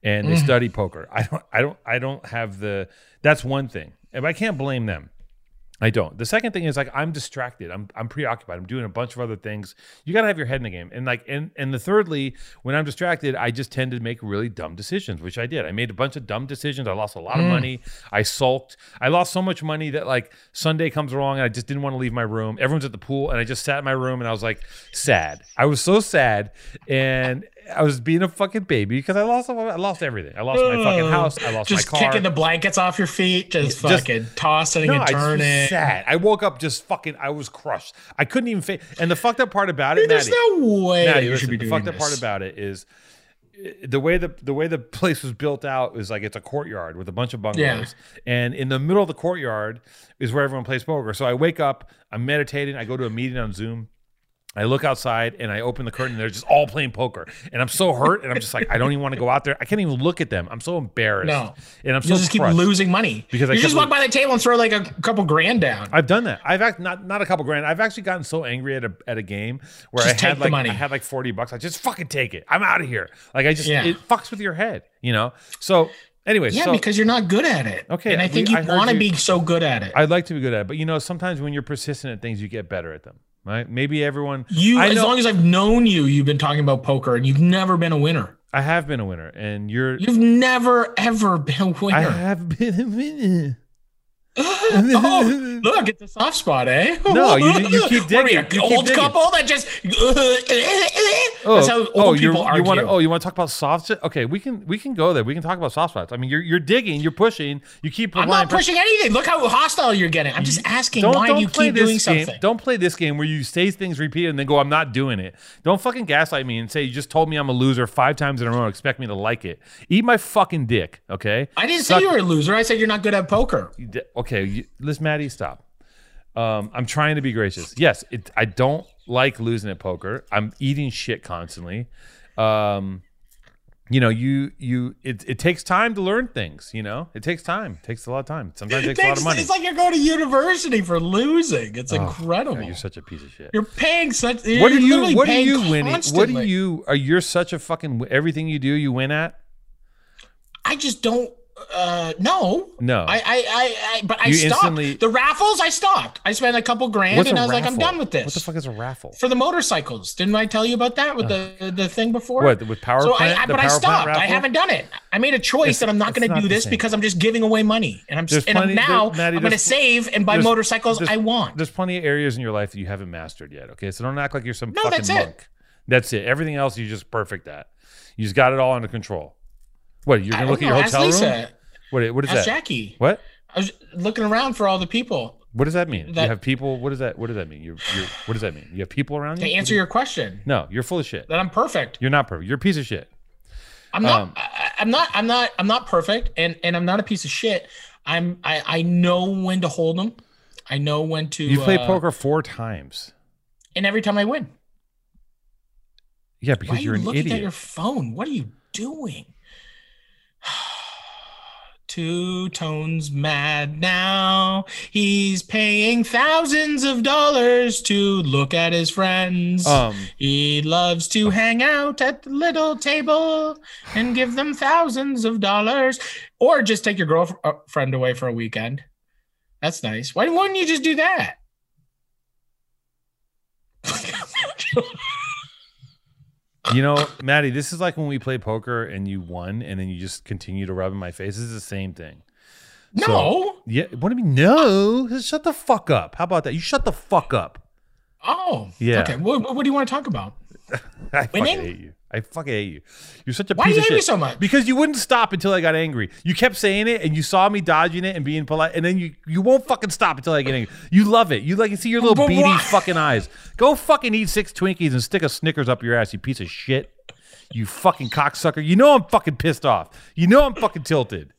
and they study poker. I don't, I don't, I don't have the. That's one thing, and I can't blame them. I don't. The second thing is like I'm distracted. I'm I'm preoccupied. I'm doing a bunch of other things. You got to have your head in the game. And like and and the thirdly, when I'm distracted, I just tend to make really dumb decisions, which I did. I made a bunch of dumb decisions. I lost a lot of mm. money. I sulked. I lost so much money that like Sunday comes along and I just didn't want to leave my room. Everyone's at the pool and I just sat in my room and I was like sad. I was so sad and I was being a fucking baby because I lost I lost everything. I lost my fucking house. I lost just my car. Just kicking the blankets off your feet, just Just- fucking tossing No, and I turning. sad. I woke up just fucking. I was crushed. I couldn't even. Fa- and the fucked up part about it, Dude, there's no way Matty, you listen, should be doing the fucked up part about it is eh, the way the the way the place was built out is like it's a courtyard with a bunch of bungalows, and in the middle of the courtyard is where everyone plays poker. So I wake up, I'm meditating, I go to a meeting on Zoom. I look outside and I open the curtain and they're just all playing poker. And I'm so hurt and I'm just like, I don't even want to go out there. I can't even look at them. I'm so embarrassed. No. And I'm so You'll just keep losing money Because I you just kept walk by the table and throw like a couple grand down. I've done that. I've act not not a couple grand. I've actually gotten so angry at a at a game where Just I had like money. I had like forty bucks. I just fucking take it. I'm out of here. Like I just Yeah. it fucks with your head, you know. So, anyways, yeah, so because you're not good at it. Okay, and I think I you want to be so good at it. I'd like to be good at it, but you know, sometimes when you're persistent at things, you get better at them. Right? Maybe everyone. you, I as long as I've known you, you've been talking about poker, and you've never been a winner. I have been a winner, and you're. You've never ever been a winner. I have been a winner. Oh, look, it's a soft spot, eh? No, you- you keep What are we, digging. You keep old digging. couple that just. Oh, That's how old oh, people you argue. to? Oh, you want to talk about soft? Okay, we can we can go there. We can talk about soft spots. I mean, you're you're digging, you're pushing, you keep. I'm not pushing anything. Look how hostile you're getting. I'm just asking why don't you keep doing game. something. Don't play this game where you say things repeat and then go, "I'm not doing it." Don't fucking gaslight me and say you just told me I'm a loser five times in a row. and Expect me to like it? Eat my fucking dick, okay? I didn't Suck- say you were a loser. I said you're not good at poker. Okay, you, listen, Matty, stop. Um, I'm trying to be gracious. Yes, it, I don't like losing at poker. I'm eating shit constantly. Um, you know, you you it, it takes time to learn things. You know, it takes time. It takes a lot of time. Sometimes it takes a lot of money. It's like you're going to university for losing. It's incredible. God, you're such a piece of shit. You're paying such. what are you're you what are you winning what are you are you're such a fucking everything you do you win at I just don't. Uh, no. no I, I, I, I, but I You stopped. instantly- the raffles, I stopped. I spent a couple grand, What's and I was like, I'm done with this. what the fuck is a raffle For the motorcycles, didn't I tell you about that with the the thing before? what with power So plant I, I but I stopped. I haven't done it. I made a choice It's- that I'm not going to do this because I'm just giving away money, and I'm There's and I'm now there- Matty, I'm going to save and buy motorcycles I want. there's plenty of areas in your life that you haven't mastered yet okay so don't act like you're some No, fucking that's it. that's it everything else you're just perfect at You just got it all under control. What you're gonna look at know, your ask hotel room? Lisa, What what is ask that? Jackie. What I was looking around for all the people what does that mean? you have people. What does that What does that mean? You're, you're what does that mean? You have people around you. to answer your question. No, you're full of shit. That I'm perfect. You're not perfect. You're a piece of shit. I'm not. Um, I, I'm not. I'm not. I'm not perfect, and and I'm not a piece of shit. I'm. I I know when to hold them. I know when to. You played uh, poker four times. and every time I win. Yeah, Why because are you're you an looking idiot. at your phone? What are you doing? Two tones mad now. He's paying thousands of dollars to look at his friends. Um, he loves to hang out at the little table and give them thousands of dollars, or just take your girlfriend away for a weekend. That's nice. Why wouldn't you just do that? You know, Matty, this is like when we play poker and you won, and then you just continue to rub in my face. This is the same thing. no. So- Yeah. What do you mean? No. Just shut the fuck up. How about that? You shut the fuck up. oh. Yeah. Okay. What, what do you want to talk about? I fucking Winning? hate you. I fucking hate you. You're such a Why do you of hate me shit. so much? Because you wouldn't stop until I got angry. You kept saying it, and you saw me dodging it and being polite, and then you you won't fucking stop until I get angry. You love it. You like you see your little But beady why? fucking eyes. Go fucking eat six Twinkies and stick a Snickers up your ass. You piece of shit. You fucking cocksucker. You know I'm fucking pissed off. You know I'm fucking tilted.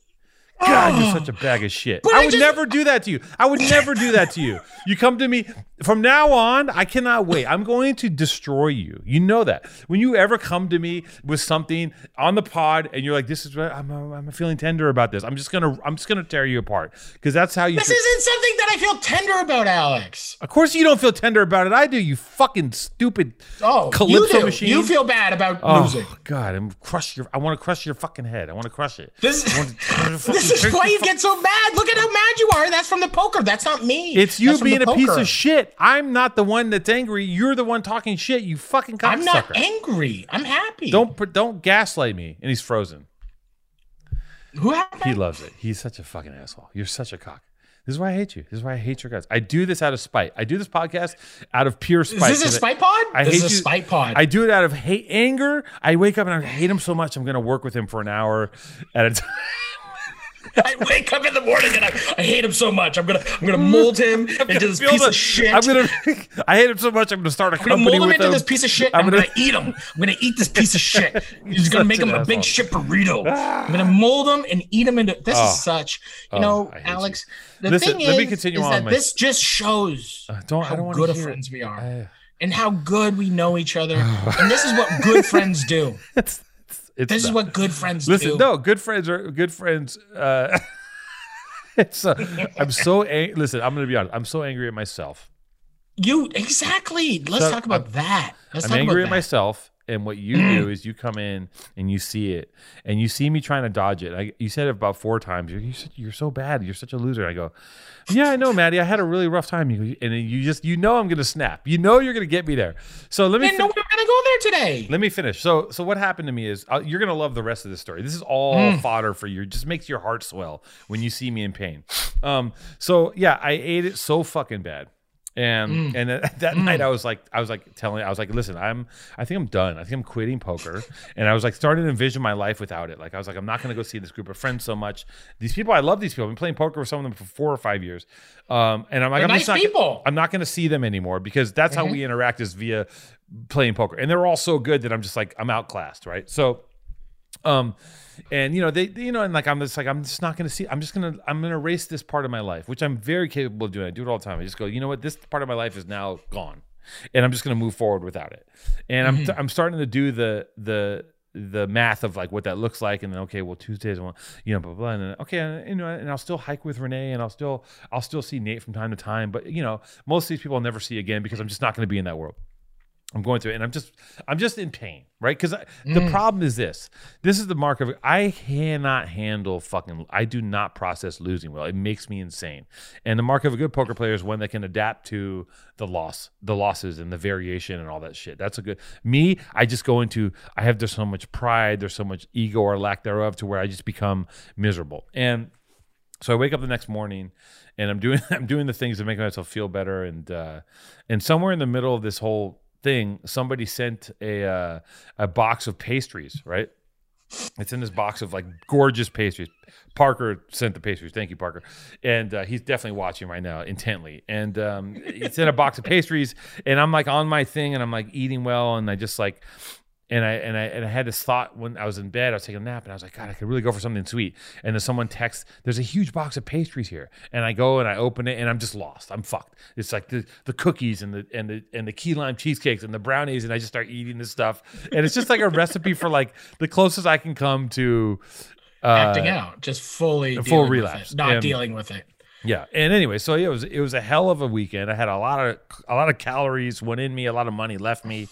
God, you're such a bag of shit. But I I would just- never do that to you. I would never do that to you. You come to me from now on. I cannot wait. I'm going to destroy you. You know that. When you ever come to me with something on the pod and you're like, "This is what I'm, I'm feeling tender about this," I'm just gonna I'm just gonna tear you apart because that's how you. This feel. isn't something that I feel tender about, Alex. of course, you don't feel tender about it. I do. You fucking stupid. Oh, Calypso you machine? You feel bad about Oh losing. God! I'm crush your. I want to crush your fucking head. I want to crush it. This, I want to- I want to fucking this is why you get so mad. Look at how mad you are. That's from the poker. That's not me. It's you That's being a piece of shit. I'm not the one that's angry. You're the one talking shit. You fucking cocksucker. I'm not angry. I'm happy. Don't don't gaslight me. And he's frozen. Who happened? He loves it. He's such a fucking asshole. You're such a cock. This is why I hate you. This is why I hate your guys. I do this out of spite. I do this podcast out of pure spite. is this a spite pod? I this hate is a you. spite pod. I do it out of hate, anger. I wake up and I hate him so much. I'm going to work with him for an hour at a time. I wake up in the morning and I, I hate him so much. I'm gonna I'm gonna mold him into this piece the- of shit. I'm gonna. I hate him so much. I'm gonna start a I'm company. I'm gonna mold him into him. this piece of shit. I'm I'm, gonna, gonna- eat him. I'm gonna eat this piece of shit. He's gonna make him an a big shit burrito. I'm gonna mold him and eat him into. This Oh. is such. You Oh, know, I Alex. The Listen, thing let me continue is on that my- this just shows Uh, don't. I how don't good of friends we are, I- and how good we know each other. and this is what good friends do. It's, This is what good friends Listen, do. no, good friends are good friends. Uh, it's. Uh, I'm so ang- listen. I'm gonna be honest. I'm so angry at myself. You exactly. Let's So, talk about that. Let's I'm talk angry about at that. myself. And what you do is you come in and you see it, and you see me trying to dodge it. I, you said it about four times. You're, you're, you're so bad. You're such a loser. I go, yeah, I know, Matty. I had a really rough time. You and you just you know I'm gonna snap. You know you're gonna get me there. So let me. fin- we were gonna go there today. Let me finish. So, so what happened to me is uh, you're gonna love the rest of this story. This is all Mm. fodder for you. It just makes your heart swell when you see me in pain. Um, so yeah, I ate it so fucking bad, and Mm. and that, that night I was like, I was like telling, I was like, listen, I'm, I think I'm done. I think I'm quitting poker, and I was like starting to envision my life without it. Like I was like, I'm not gonna go see this group of friends so much. These people, I love these people. I've been playing poker with some of them for four or five years, um, and I'm like, They're I'm nice not, people. I'm not going to see them anymore because that's how we interact is via playing poker. And they're all so good that I'm just like I'm outclassed, right? So um and you know they, they- you know and like i'm just like i'm just not gonna see i'm just gonna i'm gonna erase this part of my life which i'm very capable of doing. I do it all the time. I just go you know what? This part of my life is now gone and i'm just gonna move forward without it. And i'm i'm starting to do the the the math of like what that looks like and then okay well tuesdays well you know blah blah, blah and then, okay and, you know and i'll still hike with renee and i'll still i'll still see nate from time to time but you know most of these people i'll never see again because i'm just not going to be in that world I'm going through it, and I'm just, I'm just in pain, right? Because the problem is this: this is the mark of I cannot handle fucking. I do not process losing well. It makes me insane. And the mark of a good poker player is one that can adapt to the loss, the losses, and the variation and all that shit. That's a good. Me, I just go into. I have there's so much pride, there's so much ego or lack thereof, to where I just become miserable. And so I wake up the next morning and I'm doing I'm doing the things to make myself feel better and uh and somewhere in the middle of this whole thing, somebody sent a uh, a box of pastries, right? It's in this box of like gorgeous pastries. Parker sent the pastries. Thank you, Parker. And uh, he's definitely watching right now intently. And um, it's in a box of pastries. And I'm like on my thing and I'm like eating well. And I just like and I and I and I had this thought when I was in bed. I was taking a nap, and I was like, God, I could really go for something sweet. And then someone texts, "There's a huge box of pastries here," and I go and I open it, and I'm just lost. I'm fucked. It's like the the cookies and the and the and the key lime cheesecakes and the brownies, and I just start eating this stuff, and it's just like a recipe for like the closest I can come to uh, Acting out, just fully full relapse. not And- dealing with it. Yeah, and anyway, so yeah, it was it was a hell of a weekend. I had a lot of a lot of calories went in me, a lot of money left me,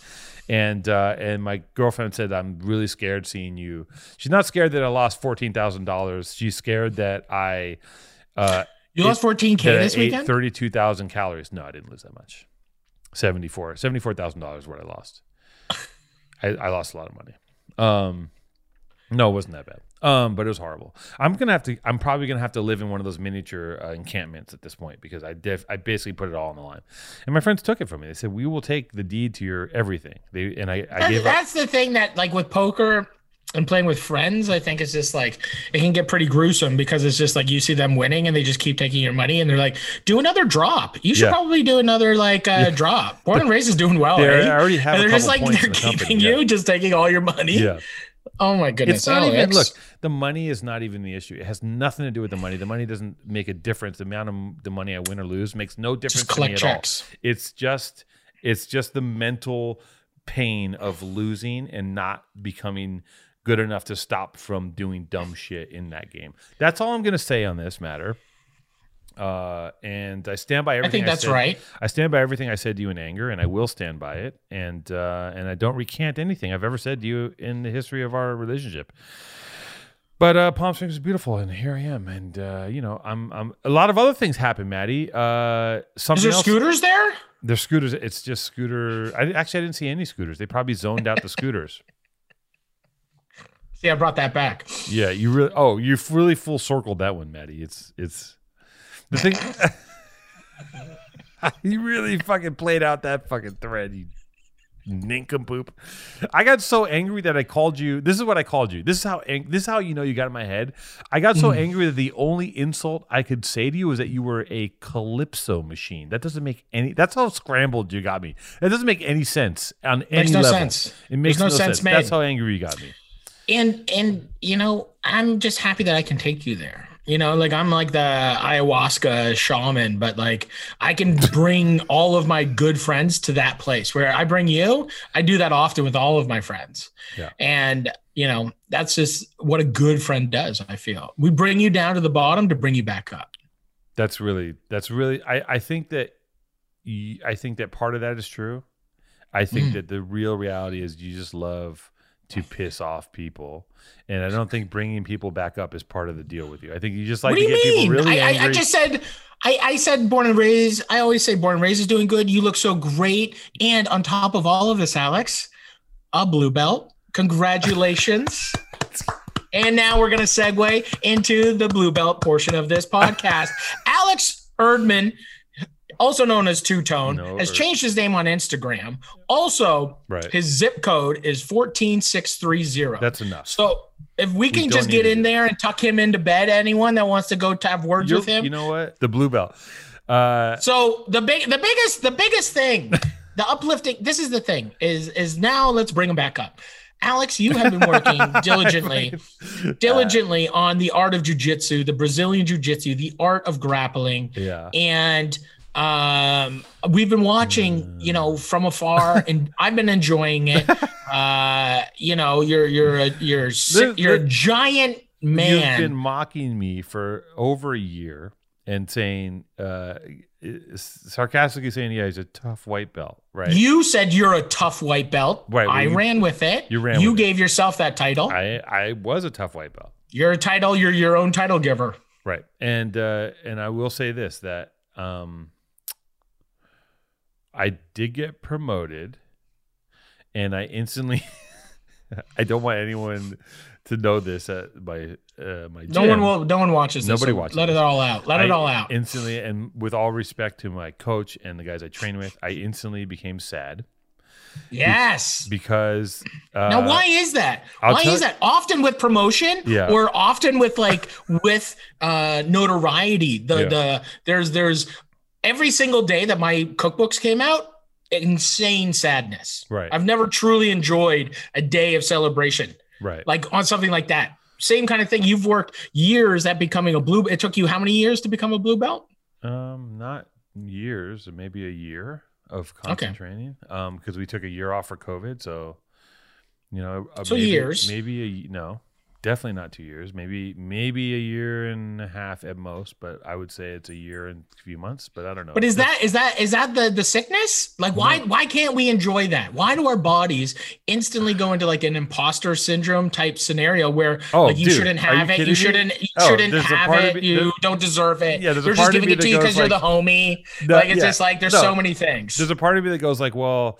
and uh, and my girlfriend said I'm really scared seeing you. She's not scared that I lost fourteen thousand dollars. She's scared that I uh, You lost 14k this weekend. thirty two thousand calories. No, I didn't lose that much. 74 thousand dollars is what I lost. I, I lost a lot of money. Um, no, it wasn't that bad. Um, but it was horrible. I'm gonna have to. I'm probably gonna have to live in one of those miniature uh, encampments at this point because I def, I basically put it all on the line. And my friends took it from me. They said we will take the deed to your everything. They and I, I That's, gave up. that's the thing that, like, with poker and playing with friends, I think it's just like it can get pretty gruesome because it's just like you see them winning and they just keep taking your money and they're like, "Do another drop. You should Yeah. probably do another like uh, drop." Born and raised is doing well. They're- eh? I already have and they're just like they're in the company, keeping yeah. you, just taking all your money. Yeah, Oh my goodness. it's not even. Alex. Look, the money is not even the issue. It has nothing to do with the money. The money doesn't make a difference. The amount of the money I win or lose makes no difference to me collect at all. It's just it's just the mental pain of losing and not becoming good enough to stop from doing dumb shit in that game. That's all I'm going to say on this matter. Uh, and I stand by I everything. think that's said. right. I stand by everything I said to you in anger, and I will stand by it. And uh, and I don't recant anything I've ever said to you in the history of our relationship. But uh, Palm Springs is beautiful, and here I am. And uh, you know, I'm, I'm. A lot of other things happen, Matty. Uh, Is there else. scooters there? There's scooters. It's just scooter. I actually I didn't see any scooters. They probably zoned out the scooters. See, I brought that back. Yeah, you really. Oh, you really full circled that one, Matty. It's it's the thing. you really fucking played out that fucking thread. You nincompoop. I got so angry that I called you. This is what I called you. This is how. ang- This is how you know you got in my head. I got so mm. angry that the only insult I could say to you was that you were a calypso machine. That doesn't make any. That's how scrambled you got me. That doesn't make any sense on any no level. sense. It makes no, no sense. sense made. That's how angry you got me. and and you know i'm just happy that i can take you there you know like i'm like the ayahuasca shaman but like i can bring all of my good friends to that place where i bring you i do that often with all of my friends Yeah. and you know that's just what a good friend does i feel we bring you down to the bottom to bring you back up That's really that's really I I think that I think that part of that is true. I think Mm. that the real reality is you just love to piss off people, and I don't think bringing people back up is part of the deal with you. I think you just like what do to you get mean? people really I, angry. I, I just said I, I said born and raised i always say born and raised is doing good. You look so great. And on top of all of this alex a blue belt. Congratulations. And now we're going to segue into the blue belt portion of this podcast. Alex erdman also known as two tone No, has changed his name on instagram also right. his zip code is 14630 That's enough. so if we can don't just get in there and tuck him into bed, anyone that wants to go to have words You're- with him. You know what? The blue belt. Uh, so the big, the biggest, the biggest thing, the uplifting. This is the thing is is now let's bring him back up. Alex, you have been working diligently, diligently on the art of jujitsu, the Brazilian jiu-jitsu, the art of grappling, yeah. and um we've been watching you know from afar and i've been enjoying it uh you know you're you're a you're The- you're a giant You've been mocking me for over a year and saying, uh, sarcastically saying, "Yeah, he's a tough white belt." Right. you said you're a tough white belt Right, well, i you- ran with it you ran you with it. gave yourself that title I I was a tough white belt. you're a title you're your own title giver Right. And uh and I will say this that um I did get promoted and I instantly I don't want anyone to know this at my uh my no one will no one watches this, Nobody so watches let it all out let it all out Instantly and with all respect to my coach and the guys I train with, I instantly became sad Yes. because uh, now, why is that? I'll why is that? Often with promotion, Yeah. or often with like with uh notoriety. The Yeah. the there's there's every single day that my cookbooks came out, insane sadness. Right. I've never truly enjoyed a day of celebration right? like on something like that. Same kind of thing. You've worked years at becoming a blue. It took you how many years to become a blue belt? Um, not years, maybe a year of constant Okay. training. Um, because we took a year off for COVID, so you know, uh, So maybe, years. maybe a no, definitely not two years. Maybe maybe a year and a half at most, but I would say it's a year and a few months. But I don't know. But is that is that is that the the sickness? Like why why can't we enjoy that? Why do our bodies instantly go into like an imposter syndrome type scenario where Oh, like you dude, shouldn't are you have it, you shouldn't you Oh, shouldn't have it, me- you don't deserve it. Yeah, there's a They're part just of giving me it to that you goes because you're the homie. No, like it's yeah, just like there's no. so many things. There's a part of me that goes like, well,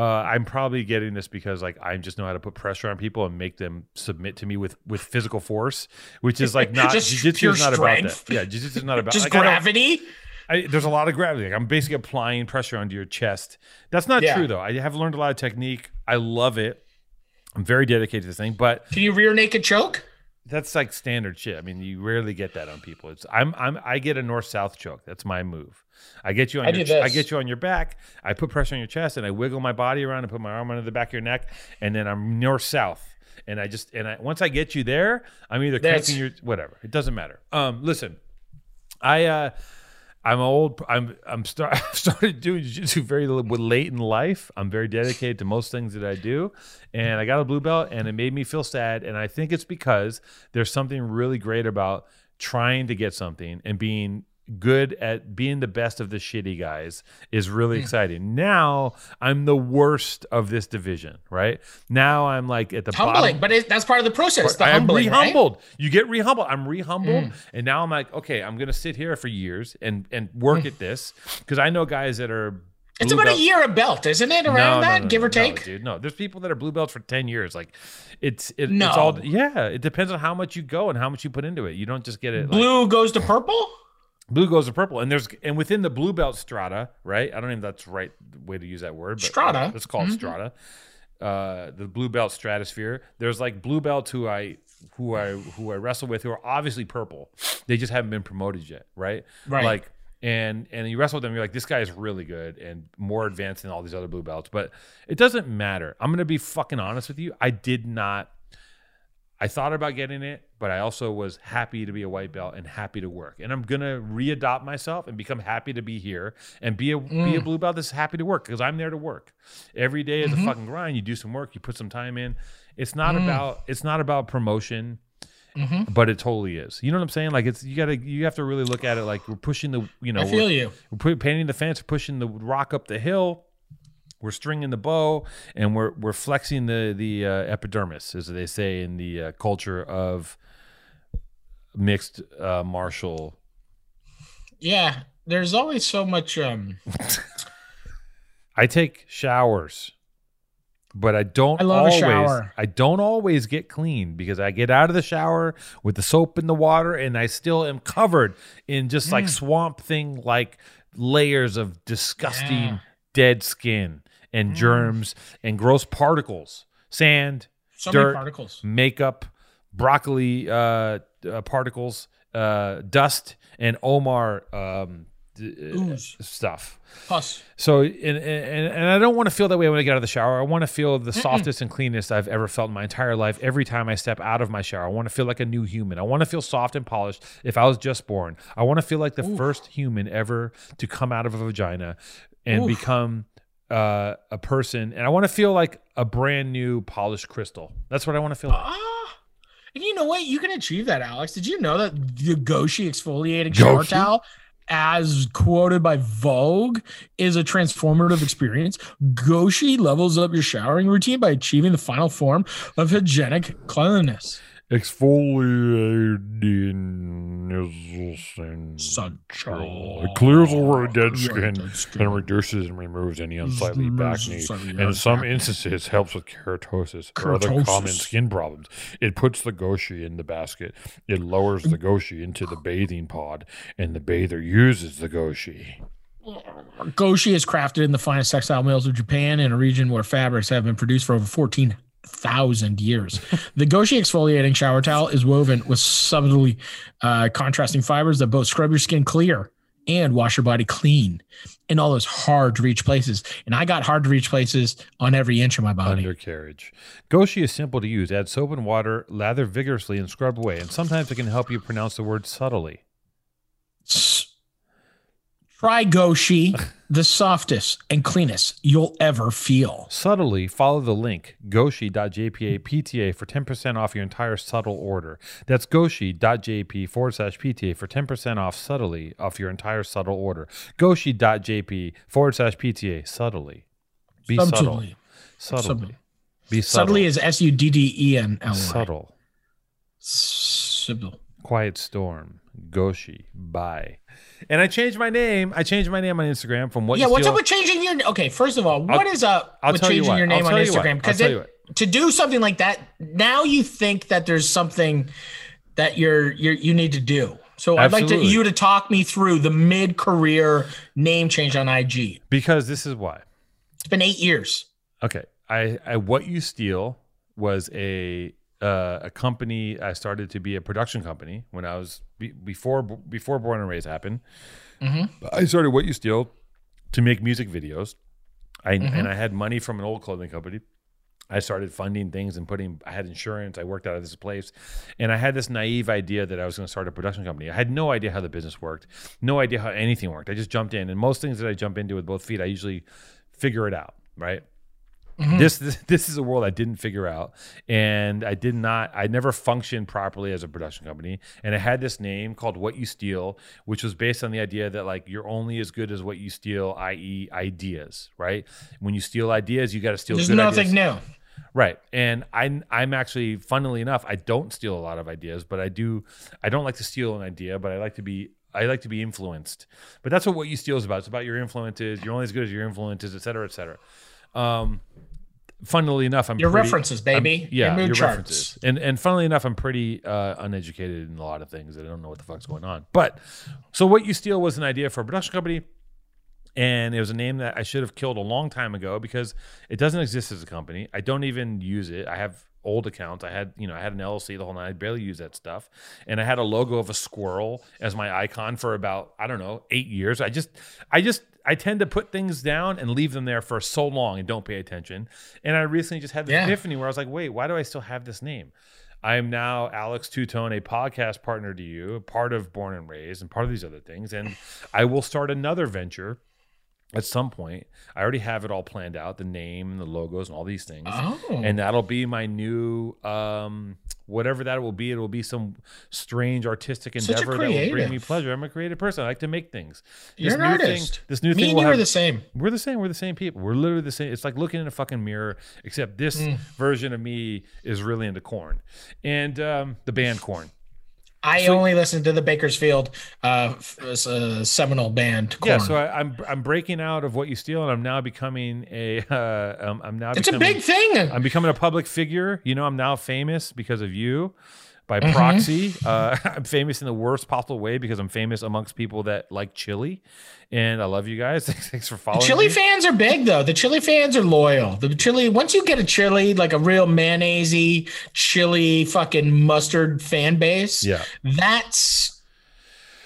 uh, I'm probably getting this because like I just know how to put pressure on people and make them submit to me with with physical force, which is like not Just jiu-jitsu pure is not strength. about that. Yeah, jiu-jitsu is not about just like, gravity. I, there's a lot of gravity. Like I'm basically applying pressure onto your chest. That's not Yeah. true though. I have learned a lot of technique. I love it. I'm very dedicated to this thing, but Can you rear naked choke? that's like standard shit. I mean, you rarely get that on people. It's I'm I'm I get a north south choke. That's my move. I get you on I your do this. I get you on your back. I put pressure on your chest and I wiggle my body around and put my arm under the back of your neck and then I'm north south. And I just and I once I get you there, I'm either That's- cranking your whatever. It doesn't matter. Um listen. I uh I'm old. I'm I'm start I've started doing jiu-jitsu very late in life. I'm very dedicated to most things that I do, and I got a blue belt, and it made me feel sad. And I think it's because there's something really great about trying to get something and being good at being the best of the shitty guys is really Hmm. exciting. Now I'm the worst of this division. Right now I'm like at the Humbling, bottom. but it, that's part of the process. The I'm humbling, re-humbled. You get re-humbled. I'm re-humbled, Mm. and now I'm like, okay, I'm gonna sit here for years and and work at this because I know guys that are. It's about belt- a year a belt, isn't it? Around No, that, no, give no, or take. no, dude. No, there's people that are blue belts for ten years. Like, it's it, No. it's all yeah. It depends on how much you go and how much you put into it. You don't just get it. Like, Blue goes to purple. Blue goes to purple, and there's and within the blue belt strata, right? I don't know if that's right way to use that word, but Strata. Let's call it Mhm. strata. Uh, the blue belt stratosphere. There's like blue belts who I who I who I wrestle with who are obviously purple. They just haven't been promoted yet, right? Right. Like and and you wrestle with them, you're like, this guy is really good and more advanced than all these other blue belts. But it doesn't matter. I'm gonna be fucking honest with you. I did not. I thought about getting it, but I also was happy to be a white belt and happy to work. And I'm gonna readopt myself and become happy to be here and be a be Mm. a blue belt that's happy to work because I'm there to work. Every day is Mhm. a fucking grind. You do some work, you put some time in. It's not Mm. about it's not about promotion, hmm but it totally is. You know what I'm saying? Like it's you gotta you have to really look at it like we're pushing the you know I we're- feel you. we're painting the fence, pushing the rock up the hill. We're stringing the bow, and we're we're flexing the the uh, epidermis, as they say in the uh, culture of mixed uh, martial. Yeah, there's always so much. Um, I take showers, but I don't I love a always. shower. I don't always get clean because I get out of the shower with the soap in the water, and I still am covered in just like Mm. swamp thing, like layers of disgusting Yeah. dead skin and Mm. germs and gross particles, sand, so Dirt. particles. makeup, broccoli uh, uh, particles, uh, dust, and Omar um, d- uh, Ooze. stuff. Plus, So, and, and, and I don't want to feel that way when I get out of the shower. I want to feel the softest and cleanest I've ever felt in my entire life. Every time I step out of my shower, I want to feel like a new human. I want to feel soft and polished. If I was just born, I want to feel like the Oof. first human ever to come out of a vagina and Oof. become uh, a person. And I want to feel like a brand new polished crystal. That's what I want to feel like. ah, and you know what? You can achieve that, Alex. Did you know that the Goshi exfoliating shower towel, as quoted by Vogue, is a transformative experience? Goshi levels up your showering routine by achieving the final form of hygienic cleanliness. Exfoliating Essential. It clears away dead skin dead skin. and reduces and removes any unsightly acne. unsightly And in some instances, helps with keratosis, or other common skin problems. It puts the goshi in the basket. It lowers the goshi into the bathing pod, and the bather uses the goshi. Goshi is crafted in the finest textile mills of Japan in a region where fabrics have been produced for over 14,000 years. the Goshi exfoliating shower towel is woven with subtly uh, contrasting fibers that both scrub your skin clear and wash your body clean in all those hard to reach places. And I got hard to reach places on every inch of my body. Undercarriage. Goshi is simple to use. Add soap and water, lather vigorously, and scrub away. And sometimes it can help you pronounce the word subtly. Try Goshi, the softest and cleanest you'll ever feel. Subtly, follow the link goshi.jpa PTA for 10% off your entire subtle order. That's goshi.jp forward slash PTA for 10% off subtly off your entire subtle order. Goshi.jp forward slash PTA subtly. Be. Subtly. Subtly. Subtly. Be subtle. Subtly is S U D D E N L Y. subtle. Subtle. Quiet Storm. Goshi. Bye. And I changed my name. I changed my name on Instagram from what yeah, you what's steal- up with changing your? Okay, first of all, what I'll- is up I'll with tell you changing your name on you. Instagram? Because you to do something like that, now you think that there's something that you're you're you need to do. So I'd like to, you to talk me through the mid-career name change on IG. because this is why. It's been eight years. Okay, I, I what you steal was a uh, a company. I started to be a production company when I was be, before before Born and Raised happened. Mm-hmm. I started what you steal to make music videos. I mm-hmm. and I had money from an old clothing company. I started funding things and putting. I had insurance. I worked out of this place, and I had this naive idea that I was going to start a production company. I had no idea how the business worked, no idea how anything worked. I just jumped in, and most things that I jump into with both feet, I usually figure it out. Right. This, this this is a world I didn't figure out, and I did not. I never functioned properly as a production company, and I had this name called What You Steal, which was based on the idea that like you're only as good as what you steal, i.e., ideas. Right? When you steal ideas, you got to steal. There's nothing ideas. new. Right. And I I'm actually funnily enough, I don't steal a lot of ideas, but I do I don't like to steal an idea, but I like to be I like to be influenced. But that's what what you steal is about. It's about your influences. You're only as good as your influences, et cetera, et cetera. Um funnily enough, I'm Your pretty- references, baby. I'm- yeah, Your your references. And and funnily enough, I'm pretty uh, uneducated in a lot of things. I don't know what the fuck's going on. But so what you steal was an idea for a production company and it was a name that I should have killed a long time ago because it doesn't exist as a company. I don't even use it. I have old accounts. I had, you know, I had an LLC the whole night. I barely use that stuff. And I had a logo of a squirrel as my icon for about, I don't know, eight years. I just, I just, I tend to put things down and leave them there for so long and don't pay attention. And I recently just had the Yeah. epiphany where I was like, wait, why do I still have this name? I am now Alex Two Tone, a podcast partner to you, part of Born and Raised, and part of these other things. And I will start another venture at some point. I already have it all planned out, the name, the logos, and all these things. Oh. And that'll be my new um whatever that will be. It will be some strange artistic endeavor that will bring me pleasure. I'm a creative person. I like to make things. You're an artist. Thing, this new Me thing and you have, are the same. we're the same. We're the same people. We're literally the same. It's like looking in a fucking mirror, except this Mm. version of me is really into corn and um, the band Korn. I only listen to the Bakersfield uh, uh, seminal band. Yeah, so I, I'm I'm breaking out of what you steal, and I'm now becoming a uh, um, I'm now it's a big thing. I'm becoming a public figure. You know, I'm now famous because of you. By Mm-hmm. proxy, uh, I'm famous in the worst possible way because I'm famous amongst people that like chili, and I love you guys. Thanks for following. Chili me. fans are big though. The chili fans are loyal. The chili once you get a chili like a real mayonnaisey chili fucking mustard fan base, Yeah, that's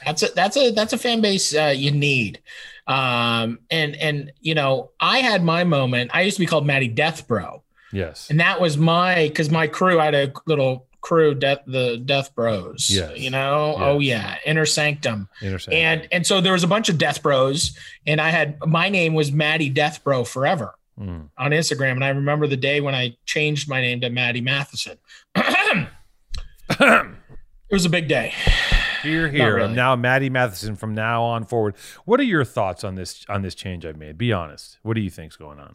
that's a that's a that's a fan base uh, you need. Um and and you know, I had my moment. I used to be called Matty Death Bro. yes, And that was my because my crew I had a little crew, death the Death Bros. Yes. You know, oh yeah, Inner Sanctum. Intercept. And and so there was a bunch of Death Bros, and I had my name was Matty Death Bro forever Mm. on Instagram, and I remember the day when I changed my name to Matty Matheson. it was a big day. Here, here. really. I'm now Matty Matheson from now on forward. What are your thoughts on this on this change I've made? Be honest. What do you think's going on?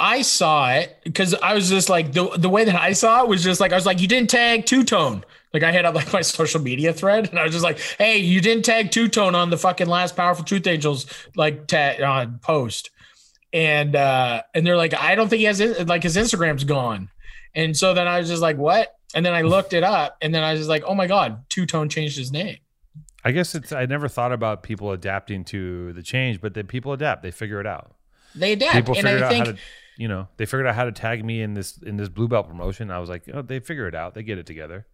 I saw it because I was just like the the way that I saw it was just like I was like you didn't tag two tone like I had up like my social media thread and I was just like hey you didn't tag two tone on the fucking last powerful truth angels like tag uh, post and uh and they're like I don't think he has it like his Instagram's gone and so then I was just like what and then I looked it up and then I was just like oh my god two tone changed his name I guess it's. I never thought about people adapting to the change, but then people adapt. They figure it out. They adapt, People and I out think how to, you know, they figured out how to tag me in this in this blue belt promotion. I was like, oh, they figure it out. They get it together.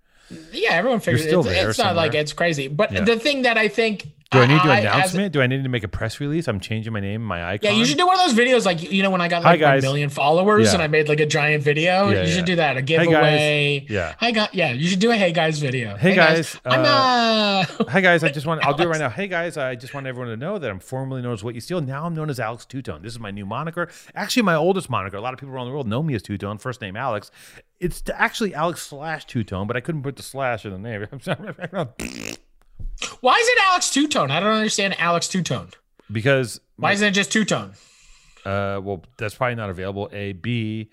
Yeah, everyone figures it's, it's not like it's crazy. But Yeah. the thing that I think Do I need to as- announcement? Do I need to make a press release? I'm changing my name, and my icon. Yeah, you should do one of those videos like you know when I got like a million followers Yeah. and I made like a giant video. Yeah, you yeah. should do that. A guys. giveaway. Yeah. I got. Yeah, you should do a hey guys video. Hey, guys, I'm uh, Hi guys, I just want I'll do it right now. Hey guys, I just want everyone to know that I'm formerly known as What You Steal. Now I'm known as Alex Two Tone. This is my new moniker. Actually, my oldest moniker. A lot of people around the world know me as Two Tone. First name Alex. It's actually Alex slash Two Tone, but I couldn't put the slash in the name. why is it Alex Two Tone? I don't understand Alex Two Tone. because Why isn't it just Two Tone? uh, well, that's probably not available. A B.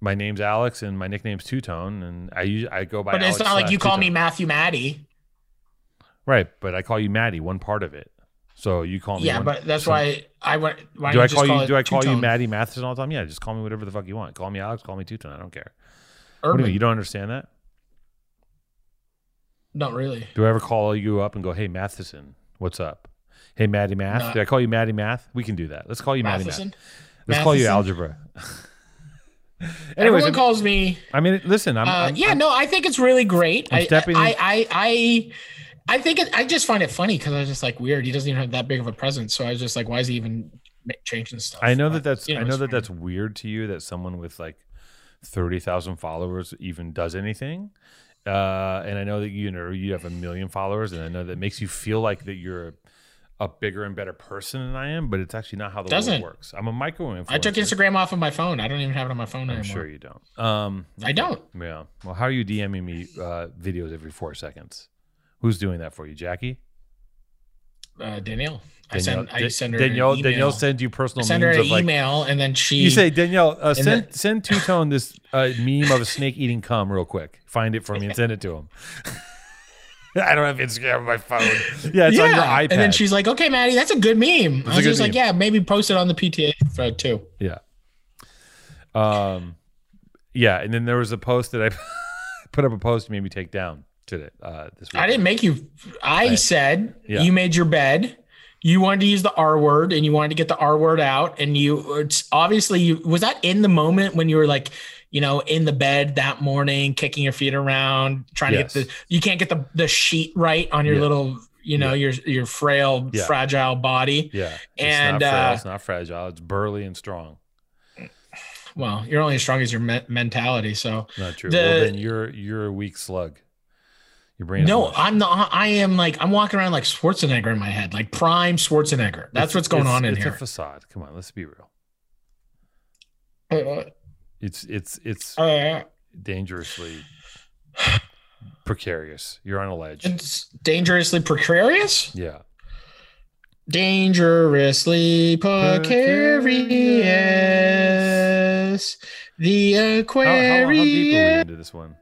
My name's Alex and my nickname's Two Tone, and I use I go by. But it's Alex not like you call Two-Tone. me Matthew Matty. right, but I call you Matty. One part of it. So you call me. Yeah, one- but that's so- why I went. Why Do I just call you? it Do I call you? Matty Matheson all the time? Yeah, just call me whatever the fuck you want. Call me Alex. Call me Two Tone. I don't care. What do you mean? You don't understand that? Not really. Do I ever call you up and go, "Hey Matheson, what's up? Hey Matty Math. No. Did I call you Matty Math? We can do that. Let's call you Matty Math. Let's call you algebra. Anyways, Everyone calls me. I mean, listen, I'm, Uh, I'm- yeah, I'm- no, I think it's really great. I'm I, stepping I, in- I, I, I think it, I just find it funny because I was just like weird. He doesn't even have that big of a presence, so I was just like, why is he even changing stuff? I know But, that that's you I know that that's weird to you that someone with like thirty thousand followers even does anything. Uh, and I know that you know you have a million followers, and I know that makes you feel like that you're a, a bigger and better person than I am. But it's actually not how the Doesn't. world works. I'm a micro influencer. I took Instagram off of my phone. I don't even have it on my phone I'm anymore. sure you don't. Um, I don't. yeah. Well, how are you DMing me uh, videos every four seconds? Who's doing that for you, Jackie? Uh, Danielle. I Danielle, send. I send her Danielle. an email. Danielle sends you personal send her an of like email, and then she. You say Danielle, uh, send then- send Two Tone this uh, meme of a snake eating cum real quick. Find it for me and send it to him. I don't have Instagram on my phone. Yeah, it's on your iPad. And then she's like, "Okay, Matty, that's a good meme." I was just like, "Yeah, maybe post it on the PTA thread too." yeah. Um, yeah, and then there was a post that I put up a post made me take down today. Uh, this week. I didn't make you. I, I- said Yeah. you made your bed. You wanted to use the R word, and you wanted to get the R word out. And you, it's obviously, you was that in the moment when you were like, you know, in the bed that morning, kicking your feet around, trying Yes. to get the. You can't get the the sheet right on your Yeah. little, you know, your your frail, Yeah. fragile body. Yeah, it's And, not frail, uh, it's not fragile. It's burly and strong. Well, you're only as strong as your me- mentality. So Not true. The- well, then you're you're a weak slug. Your brain. no, mush. I'm not. I am like I'm walking around like Schwarzenegger in my head, like prime Schwarzenegger. That's It's- what's going on in it's here. a facade. Come on, let's be real. Uh, It's it's it's uh, dangerously precarious. You're on a ledge. it's dangerously precarious. Yeah. Dangerously precarious. The How, how, how deep are we into this one?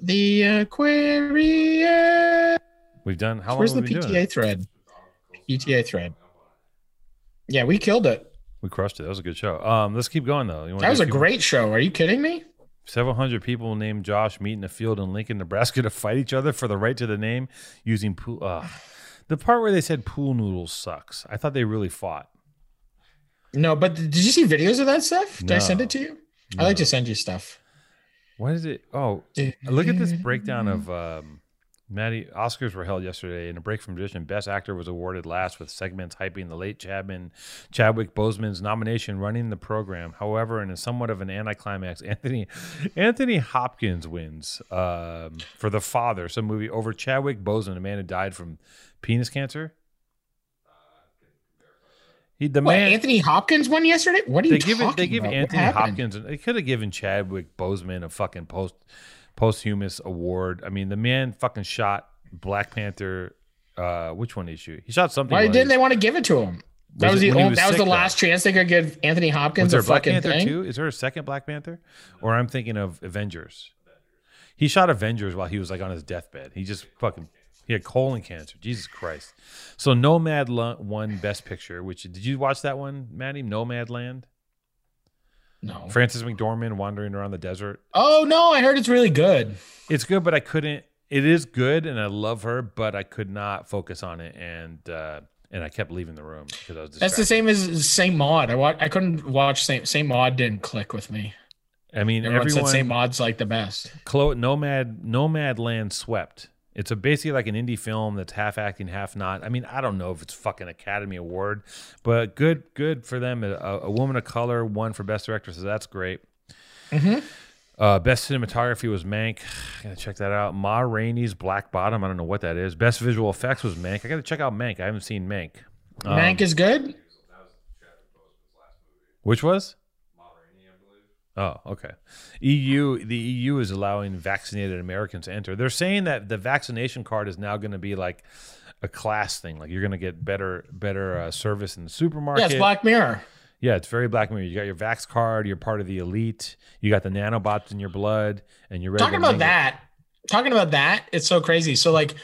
The Aquarius. We've done how long Where's the PTA thread? PTA thread. Yeah, we killed it. We crushed it. That was a good show. Um, let's keep going though. You That was a people- great show. Are you kidding me? Several hundred people named Josh meet in a field in Lincoln, Nebraska to fight each other for the right to the name using pool. Uh, the part where they said pool noodles sucks. I thought they really fought. No, but did you see videos of that stuff? Did I send it to you? I like to send you stuff. What is it? Oh, look at this breakdown of um, Matty. Oscars were held yesterday. In a break from tradition, Best Actor was awarded last with segments hyping the late Chapman, Chadwick Boseman's nomination, running the program. However, in a somewhat of an anticlimax, Anthony Anthony Hopkins wins um, for The Father, some movie over Chadwick Boseman, a man who died from penis cancer. He What, Anthony Hopkins won yesterday? What are they you give talking it, they give about? Anthony? Hopkins. They could have given Chadwick Boseman a fucking post posthumous award. I mean, the man fucking shot Black Panther. Uh, which one did he shoot? He shot something. Why didn't they want to give it to him? That Was was, the only, was that was the though? last chance they could give Anthony Was Hopkins there a a Black fucking Panther thing. too? Is there a second Black Panther? Or I'm thinking of Avengers. He shot Avengers while he was like on his deathbed. He just fucking he had colon cancer. Jesus Christ. So Nomad Lo- won Best Picture. Which did you watch that one, Matty? Nomad Land. No. Frances McDormand wandering around the desert. Oh no, I heard it's really good. It's good, but I couldn't. it is good, and I love her, but I could not focus on it, and uh, and I kept leaving the room because I was. That's the same as Saint Maud. I wa- I couldn't watch Saint Saint Maud. Didn't click with me. I mean, Everyone, everyone. said Saint Maud's like the best. Clo- Nomad Nomadland swept. It's a basically like an indie film that's half acting, half not. I mean, I don't know if it's fucking Academy Award, but good, good for them. A, a woman of color won for best director, so that's great. Mhm. Uh, best cinematography was Mank. Gotta check that out. Ma Rainey's Black Bottom. I don't know what that is. Best visual effects was Mank. I gotta check out Mank. I haven't seen Mank. Um, Mank is good. Which was? Oh, okay. EU, the EU is allowing vaccinated Americans to enter. They're saying that the vaccination card is now going to be like a class thing. Like you're going to get better, better uh, service in the supermarket. Yeah, it's Black Mirror. Yeah, it's very Black Mirror. You got your Vax card. You're part of the elite. You got the nanobots in your blood, and you're ready Talking to about that. Talking about that. It's so crazy. So like,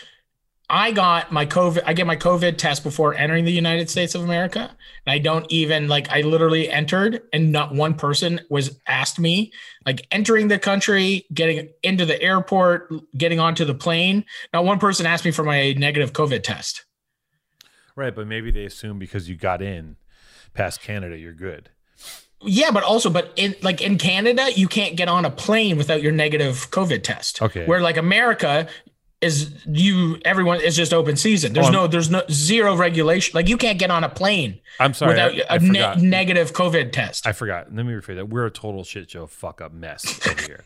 I got my COVID. I get my COVID test before entering the United States of America, and I don't even like. I literally entered, and not one person was asked me like entering the country, getting into the airport, getting onto the plane. Not one person asked me for my negative COVID test. Right, but maybe they assume because you got in past Canada, you're good. Yeah, but also, but in like in Canada, you can't get on a plane without your negative COVID test. Okay. Where like America is you everyone is just open season. There's Oh, no there's no zero regulation. Like you can't get on a plane I'm sorry. without I, I a ne- negative COVID test. I forgot. Let me rephrase that. We're a total shit show, fuck up mess over here.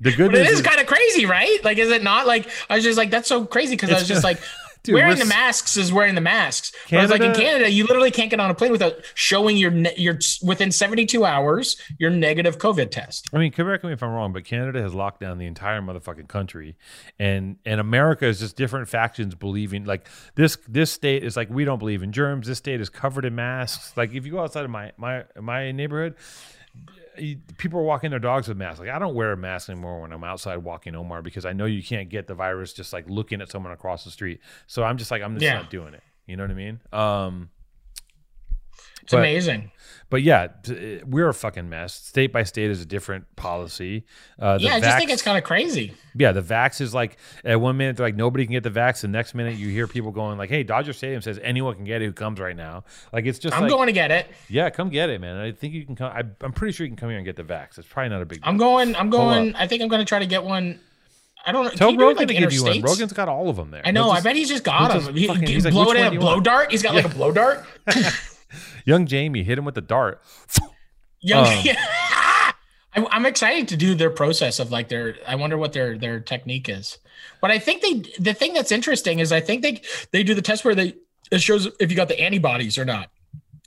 The good but it news is kind of crazy, right? Like, is it not? Like, I was just like, that's so crazy because I was just like, Dude, wearing the masks is wearing the masks. Was like, in Canada- Canada, you literally can't get on a plane without showing your ne- your within 72 hours your negative COVID test. I mean, correct me if I'm wrong, but Canada has locked down the entire motherfucking country, and and America is just different factions believing like this. This state is like we don't believe in germs. This state is covered in masks. Like if you go outside of my my my neighborhood, people are walking their dogs with masks. Like I don't wear a mask anymore when I'm outside walking Omar because I know you can't get the virus just like looking at someone across the street. So I'm just like I'm just Yeah. not doing it. You know what I mean? Um, It's But- amazing. but yeah, we're a fucking mess. State by state is a different policy. Uh, the Yeah, I just think it's kind of crazy. yeah, the vax is like at one minute they're like nobody can get the vax. The next minute you hear people going like, "Hey, Dodger Stadium says anyone can get it who comes right now." Like it's just I'm like, going to get it. yeah, come get it, man. I think you can come. I, I'm pretty sure you can come here and get the vax. It's probably not a big. Deal. I'm going. I'm going. I think I'm going to try to get one. I don't know. Tell Rogan like, to give you one. Rogan's got all of them there. I know. He'll I bet he's just got them. just He, fucking- he he's like, blow "Which it in a blow want?" dart. He's got like a blow dart. Young Jamie hit him with the dart. Young, Um, I'm, I'm excited to do their process of like their. I wonder what their their technique is. But I think they. The thing that's interesting is I think they they do the test where they it shows if you got the antibodies or not.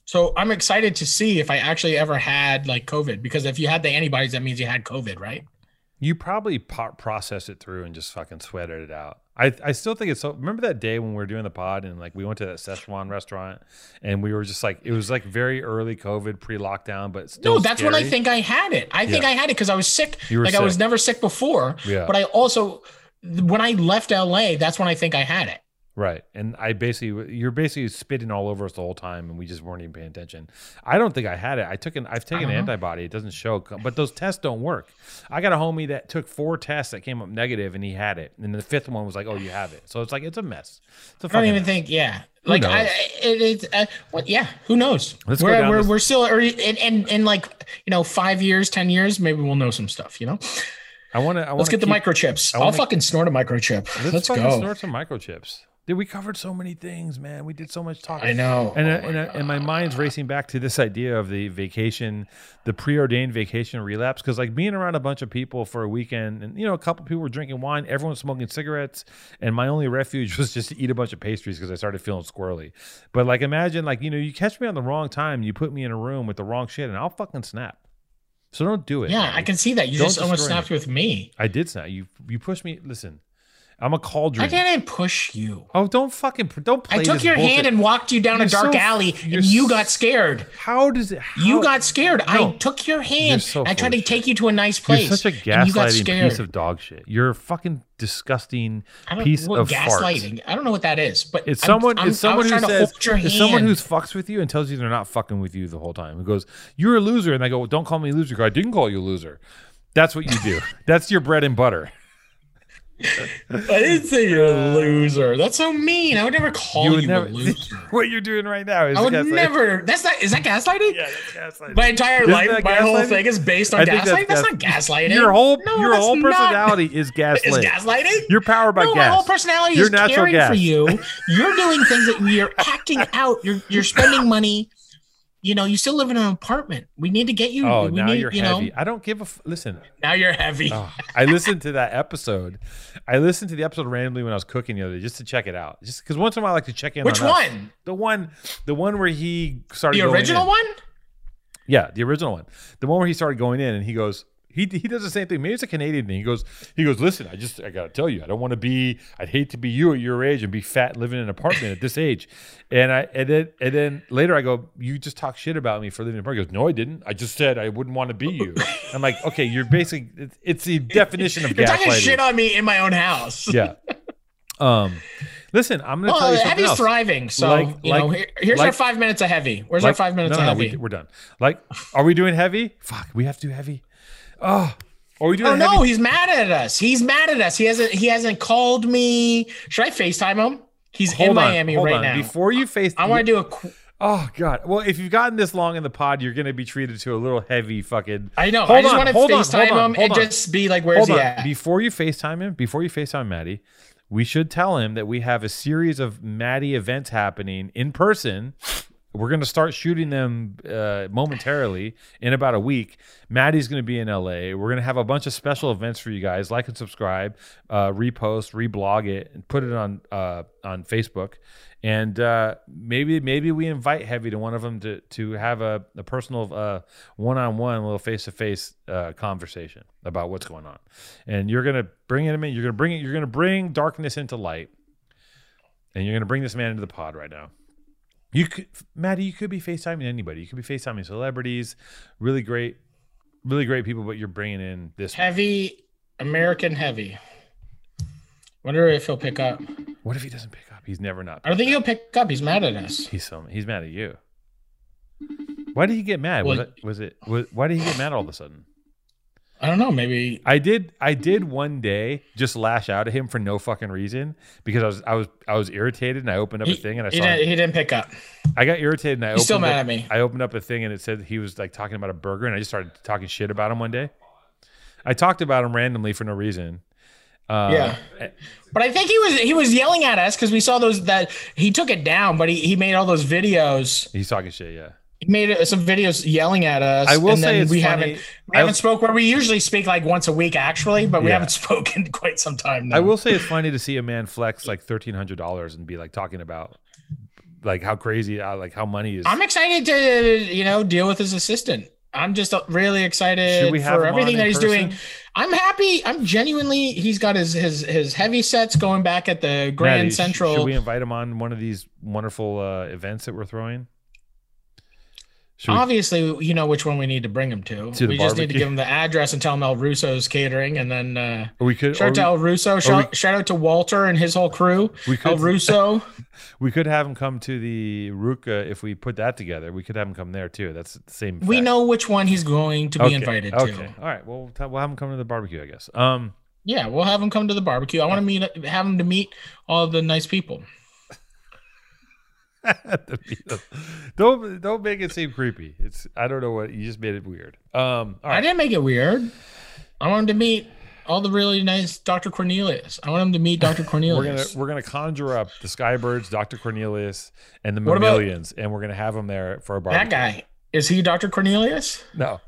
So I'm excited to see if I actually ever had like COVID because if you had the antibodies, that means you had COVID, right? You probably po- process it through and just fucking sweated it out. I I still think it's so. Remember that day when we were doing the pod and like we went to that Szechuan restaurant and we were just like it was like very early COVID, pre lockdown, but still No, that's when I think I had it. I think Yeah. I had it because I was sick. You were like I was never sick before. Yeah. But I also, when I left LA, that's when I think I had it. Right. And I basically, you're basically spitting all over us the whole time, and we just weren't even paying attention. I don't think I had it. I took an, I've taken an Uh-huh. antibody. It doesn't show, but those tests don't work. I got a homie that took four tests that came up negative, and he had it. And the fifth one was like, "Oh, you have it." So it's like it's a mess. It's a I don't even mess. think, yeah. Like I, it, it uh, well, yeah. Who knows? Let's go we're down we're, this- we're still early, and, and and like you know, five years, ten years, maybe we'll know some stuff. You know, I want to. Let's get the microchips. I I'll fucking snort a microchip. Let's, Let's, go. snort some microchips. Dude, we covered so many things, man. We did so much talking. I know. And, Oh uh, my and, uh, and my mind's racing back to this idea of the vacation, the preordained vacation relapse. Because like being around a bunch of people for a weekend, and you know, a couple people were drinking wine, everyone smoking cigarettes, and my only refuge was just to eat a bunch of pastries because I started feeling squirrely. But like, imagine like you know, you catch me on the wrong time, you put me in a room with the wrong shit, and I'll fucking snap. So don't do it. yeah, man. I can see that. You Don't just almost me. snapped with me. I did snap. You you pushed me. Listen, I'm a cauldron. I didn't push you. Oh, don't fucking don't play I took your bullshit. hand and walked you down You're a dark so- alley, and you got scared. How does it? How, You got scared. I took your hand. so I tried to take you to a nice place. You're such a and you gaslighting piece of dog shit. You're a fucking disgusting piece what, of farts. gaslighting. I don't know what that is, but It's someone. I'm, it's someone who says. to hold your It's someone hand. who fucks with you and tells you they're not fucking with you the whole time. Who goes, "You're a loser," and I go, well, "Don't call me a loser." Go, I didn't call you a loser. That's what you do. That's your bread and butter. I didn't say you're a loser. That's so mean. I would never call you, a never. loser. what you're doing right now is I would gaslighting. never. That's not. Is that gaslighting? Yeah, that's gaslighting. My entire Isn't life, my whole thing is based on gaslighting. That's, gas- not gaslighting. Your whole No, your that's whole not- personality is is gaslighting. You're powered by no, gas. my whole personality You're is caring gas. for you. You're doing things that you're acting out. You're you're spending money. You know, you still live in an apartment. We need to get you. oh, we now need, you're you heavy. Know, I don't give a f- listen. now you're heavy. Oh, I listened to that episode. I listened to the episode randomly when I was cooking the other day just to check it out. Just because once in a while I like to check in. Which on us. one? The one, the one where he started. The original in. one? Yeah, the original one. The one where he started going in and he goes, he, he does the same thing. Maybe it's a Canadian thing. He goes, he goes, listen, I just I gotta tell you, I don't want to be. I'd hate to be you at your age and be fat living in an apartment at this age. And I and then and then later I go, you just talk shit about me for living in an apartment. He goes, no, I didn't. I just said I wouldn't want to be you. I'm like, okay, you're basically it's, it's the definition of You're talking shit on me in my own house. yeah. Um, listen, I'm gonna tell you something heavy's else. thriving. So Like- you know, like- here, here's like- our five minutes of heavy. Where's our five minutes no, of no, no, heavy? we, we're done. Like, are we doing heavy? Fuck, we have to do heavy. Oh, are we doing Oh no, he's mad at us. He's mad at us. He hasn't he hasn't called me. Should I FaceTime him? He's Hold in on, Miami hold right on. now. Before you face, I want to do a. qu- Oh god. Well, if you've gotten this long in the pod, you're gonna be treated to a little heavy fucking. I know. Hold I just on, want to hold on, FaceTime hold on, him hold and on. just be like, "Where's Hold he on. at?" Before you FaceTime him, before you FaceTime Matty, we should tell him that we have a series of Matty events happening in person. We're going to start shooting them uh, momentarily in about a week. Matty's going to be in LA. We're going to have a bunch of special events for you guys. Like and subscribe, uh, repost, reblog it, and put it on uh, on Facebook. And uh, maybe maybe we invite Heavy to one of them to to have a, a personal uh, one-on-one, little face-to-face uh, conversation about what's going on. And you're gonna bring him in. You're gonna bring it. You're gonna bring darkness into light. And you're gonna bring this man into the pod right now. You could, Matty, you could be FaceTiming anybody. You could be FaceTiming celebrities, really great, really great people. But you're bringing in this. heavy American heavy. Wonder if he'll pick up. What if he doesn't pick up? He's never not. I don't think he'll pick up. He's mad at us. He's so he's mad at you. Why did he get mad? Was it was it was, why did he get mad all of a sudden? I don't know. Maybe I did I did one day just lash out at him for no fucking reason because I was I was I was irritated and I opened up he, a thing and I he saw didn't, he didn't pick up. I got irritated and I He's opened still mad up, at me. I opened up a thing and it said he was like talking about a burger and I just started talking shit about him one day. I talked about him randomly for no reason. Uh, Yeah. But I think he was he was yelling at us because we saw those that he took it down, but he, he made all those videos. He's talking shit, yeah. He made some videos yelling at us. I will and say we funny. haven't we I- haven't spoke where we usually speak like once a week actually, but we Yeah. haven't spoken quite some time now. I will say it's funny to see a man flex like thirteen hundred dollars and be like talking about like how crazy, uh, like how money is. I'm excited to you know deal with his assistant. I'm just really excited we have for everything that he's doing. I'm happy. I'm genuinely. He's got his his his heavy sets going back at the Grand Matty, Central. Should we invite him on one of these wonderful uh, events that we're throwing? Should we- Obviously, you know which one we need to bring him to. To we just need to give him the address and tell him El Russo's catering, and then uh, we could. shout out to we- El Russo. Shout, we- shout out to Walter and his whole crew. We El could Russo. we could have him come to the Ruka if we put that together. We could have him come there too. That's the same. we know which one he's going to be Okay, invited Okay. to. All right. Well, we'll, we'll have him come to the barbecue, I guess. Um. Yeah, we'll have him come to the barbecue. I want to meet, have him to meet all the nice people. don't don't make it seem creepy. It's I don't know what you just made it weird. Um. All I didn't make it weird. I want him to meet all the really nice Dr. Cornelius. I want him to meet Dr. Cornelius. We're gonna we're gonna conjure up the Skybirds, Dr. Cornelius, and the about- Mammalians, and we're gonna have them there for a barbecue. that guy is he Dr. Cornelius? No,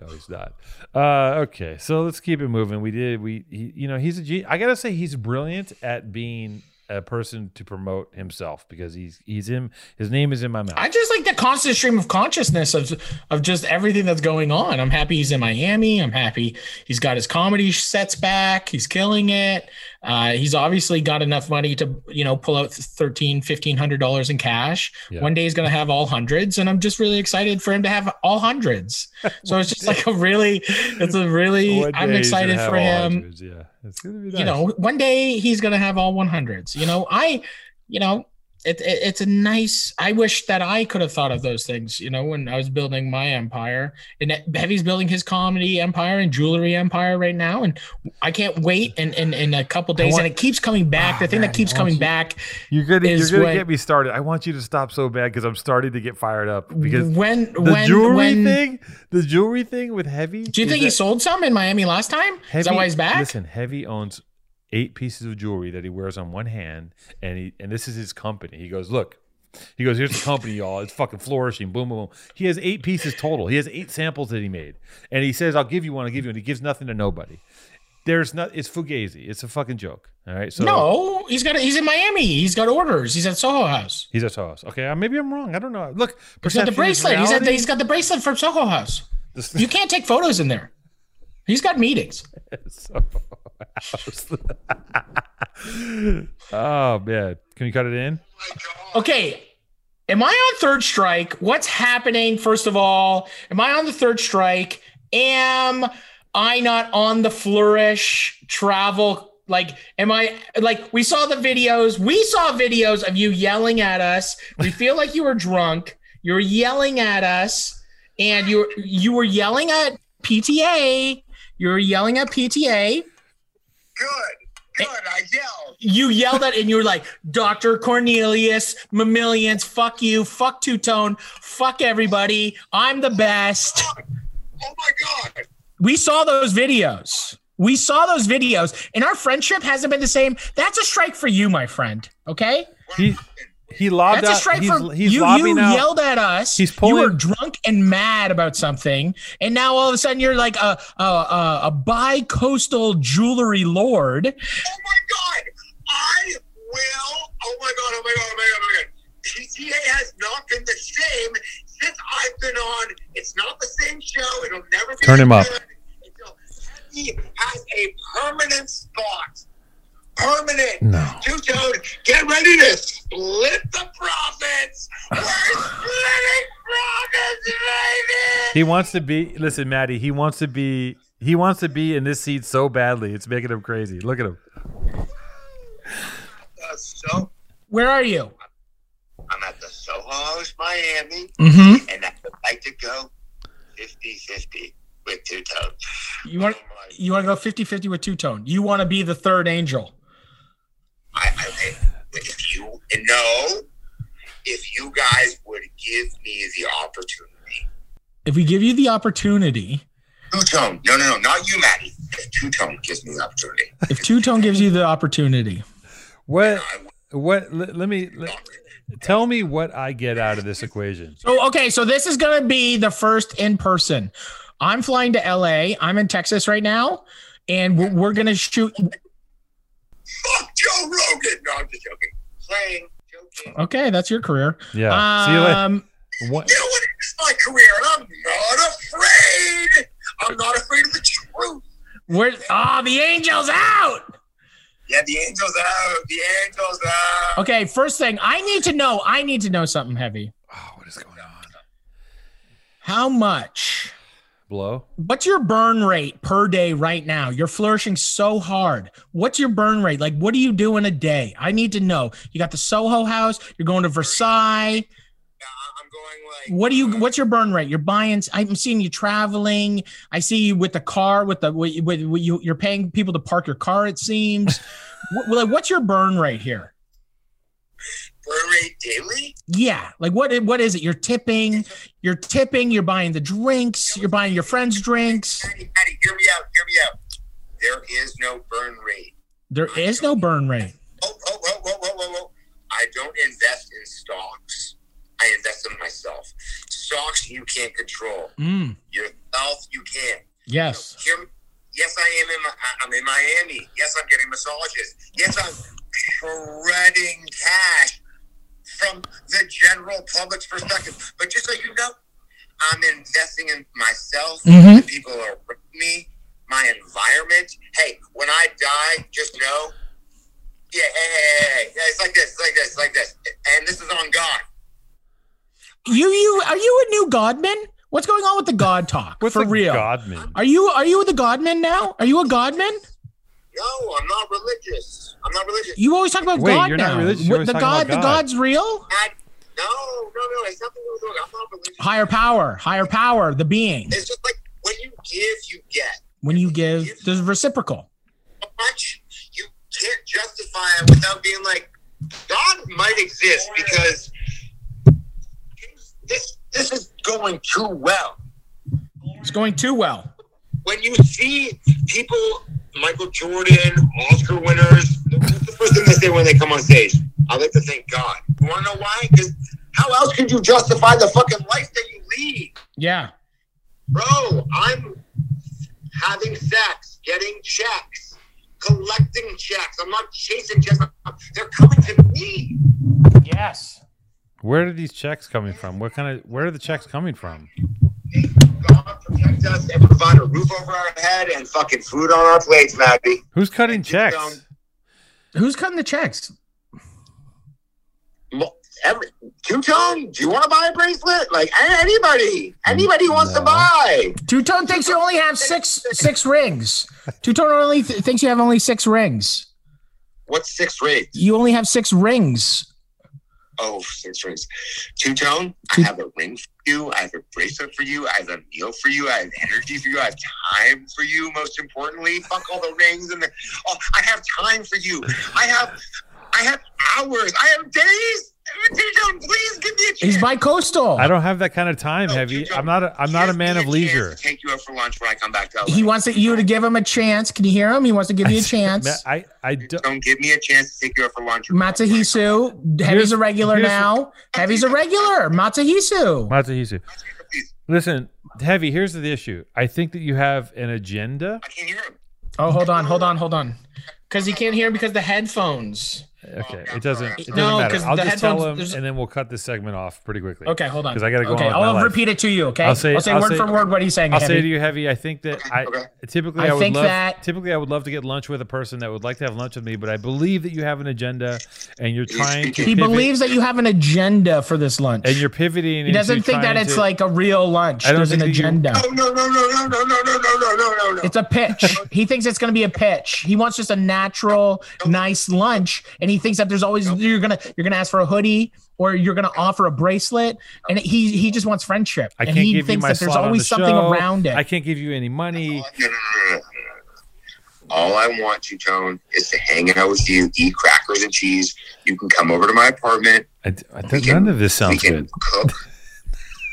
no, he's not. Uh, okay, so let's keep it moving. We did. We, he, you know, he's a G. I gotta say, he's brilliant at being a person to promote himself because he's he's in. His name is in my mouth. I just like the constant stream of consciousness of of just everything that's going on. I'm happy he's in Miami. I'm happy he's got his comedy sets back. He's killing it. Uh, he's obviously got enough money to you know pull out 13 1500 dollars in cash. Yeah. One day he's gonna have all hundreds, and I'm just really excited for him to have all hundreds. So it's just like a really, it's a really. I'm day he's gonna excited for him hundreds, Yeah, it's gonna be nice. you know, one day he's gonna have all 100s. You know, I, you know, it, it, it's a nice. I wish that I could have thought of those things. You know, when I was building my empire, and Heavy's building his comedy empire and jewelry empire right now, and I can't wait. in in, in a couple days, want- and it keeps coming back. Oh, the thing man, that keeps coming you- back You're gonna you're gonna when- get me started. I want you to stop so bad because I'm starting to get fired up because when the when jewelry when. thing, the jewelry thing with Heavy. Do you think he sold some in Miami last time? is that why he's back? Listen, Heavy owns eight pieces of jewelry that he wears on one hand, and he and this is his company. He goes, look. He goes, here's the company, y'all. It's fucking flourishing. Boom, boom, boom. He has eight pieces total. He has eight samples that he made, and he says, "I'll give you one. I'll give you one." He gives nothing to nobody. There's not. It's fugazi. It's a fucking joke. All right. So no, he's got. He's in Miami. He's got orders. He's at Soho House. he's a toss. Okay. uh, Maybe I'm wrong. I don't know. Look, He's got the bracelet. He's, at, reality. he's got the bracelet from Soho House. This- You can't take photos in there. He's got meetings. So- oh man, can we cut it in? Okay. Am I on third strike? What's happening? First of all, am I on the third strike? Am I not on the flourish travel? Like, am I like we saw the videos? We saw videos of you yelling at us. We feel like you were drunk. You're yelling at us, and you you were yelling at PTA. You were yelling at PTA. Good. Good. I yelled. you yelled at and you were like, Dr. Cornelius, Mammalians, fuck you, fuck Two Tone, fuck everybody. I'm the best. Oh my God. We saw those videos. We saw those videos, and our friendship hasn't been the same. That's a strike for you, my friend. Okay? He-? He lobbed That's a out. strike he's, for he's you. You out. yelled at us. He's You were drunk and mad about something, and now all of a sudden you're like a a, a, a bi-coastal jewelry lord. Oh my God. I will. Oh my God. Oh my God. Oh my God. Oh my God. PTA has not been the same since I've been on. It's not the same show. It'll never be. Turn him as up. He has a permanent spot. Permanent. No. Two tone. Get ready to split the profits. We're splitting profits, baby. He wants to be. Listen, Matty. He wants to be. He wants to be in this seat so badly. It's making him crazy. Look at him. So Where are you? I'm at the Soho House, Miami. Mm-hmm. and I would like to go 50-50 with two tones. You want Oh you want to go 50-50 with Two Tone. You want to be the third angel. I, I, I- if you no, if you guys would give me the opportunity, If we give you the opportunity, two tone. No, no, no, not you, Matty. If two tone gives me the opportunity, if Two Tone gives you the opportunity, What? What? Let, let me let, tell me what I get out of this equation. So okay, so this is gonna be the first in person. I'm flying to LA. I'm in Texas right now, and we're, we're gonna shoot. Fuck Joe Rogan. No, I'm just joking. Playing, joking. Okay, that's your career. Yeah. See you later. Um, What? You know what? It's my career, and I'm not afraid. I'm not afraid of the truth. where? Ah, the angel's out. Yeah, the angels out. The angels out. Okay, first thing I need to know. I need to know something heavy. Oh, what is going on? How much? Blow. What's your burn rate per day right now? You're flourishing so hard. What's your burn rate? Like, what do you do in a day? I need to know. You got the Soho House. You're going to Versailles. Yeah, I'm going like. What do you? Uh, what's your burn rate? You're buying. I'm seeing you traveling. I see you with the car. With the with, with, with you, you're paying people to park your car. It seems. what, like, what's your burn rate here? Burn rate daily? Yeah, like what? What is it? You're tipping. You're tipping. You're buying the drinks. You're buying your friends' drinks. Patty, Patty, hear me out. Hear me out. There is no burn rate. There is no burn rate. Oh, oh, oh, oh, oh, oh, oh. I don't invest in stocks. I invest in myself. Stocks you can't control. Mm, Yourself you can. yes. Hear me? Yes, I am in. My, I'm in Miami. Yes, I'm getting massages. Yes, I'm shredding cash from the general public's perspective. But just so you know, I'm investing in myself. Mhm. The people are around me, my environment. Hey, when I die, just know. Yeah, hey, hey, hey, hey. It's like this, it's like this, it's like this, and this is on God. You you are you a new Godman? What's going on with the God talk? What's For real? Godman? Are you are you the Godman now? Are you a Godman? No, I'm not religious. I'm not religious. You always talk about Wait, God you're not now. religious, you're the talking God, about the God's real. I, no, no, no. It's nothing to do. I'm not religious. Higher power, higher power, the being. It's just like when you give, you get. When you give, there's reciprocal. Much you can't justify it without being like, God might exist because this this is going too well. It's going too well. when you see people, Michael Jordan, Oscar winners, what's the first thing they say when they come on stage? I like to thank God. You want to know why? Because how else could you justify the fucking life that you lead? Yeah. Bro, I'm having sex, getting checks, collecting checks. I'm not chasing checks. They're coming to me. Yes. Where are these checks coming from? What kind of where are the checks coming from? God protect us and provide a roof over our head and fucking food on our plates, Matty. Who's cutting And checks? don't- Who's cutting the checks? Mo- Every two tone, do you want to buy a bracelet? Like anybody, anybody wants to buy. Two Tone thinks you only have six six rings. Two Tone only th- thinks you have only six rings. What's six rings? You only have six rings. Oh, six rings. Two tone, I have a ring for you. I have a bracelet for you. I have a meal for you. I have energy for you. I have time for you. Most importantly, fuck all the rings and the. Oh, I have time for you. I have, I have hours. I have days. Two please give me a chance. He's bi-coastal. I don't have that kind of time, No, heavy. Two-Tone, I'm not a I'm not a man me of chance leisure. to Take you out for lunch when I come back to LA. He wants it- you to give him a chance. Can you hear him? He wants to give you a chance. I I don't Don't give me a chance to take you out for lunch. Matsuhisa, Heavy's a regular now. Heavy's a regular. Matsuhisa. Matsuhisa. Listen, heavy. Here's the issue. I think that you have an agenda. I can't hear him. Oh, hold on, hold on, hold on. Because he can't hear because the headphones. Okay, it doesn't. It doesn't No, matter. 'cause I'll just tell him, and then we'll cut this segment off pretty quickly. Okay, hold on. 'Cause I gotta go Okay, on with I'll my life. repeat it to you. Okay, I'll say- I'll word say- for word what he's saying. I'll Heavy. say to you, heavy. I think that I okay. typically I I, would think love that- typically I would love to get lunch with a person that would like to have lunch with me, but I believe that you have an agenda and you're trying to. he pivot, believes that you have an agenda for this lunch. and you're pivoting. he doesn't think that it's like a real lunch. I don't There's an think you- agenda. No, no, no, no, no, no, no, no, no, no, no, no, no. It's a pitch. he thinks it's going to be a pitch. He wants just a natural, nice lunch, and he thinks that there's always you're gonna you're gonna ask for a hoodie or you're gonna offer a bracelet, and he he just wants friendship, I and can't he give you thinks my that there's always the something show. around it. I can't give you any money. All I want, Two Tone, is to hang out with you, eat crackers and cheese. You can come over to my apartment. I, I, We can- none of this we sounds can good. cook.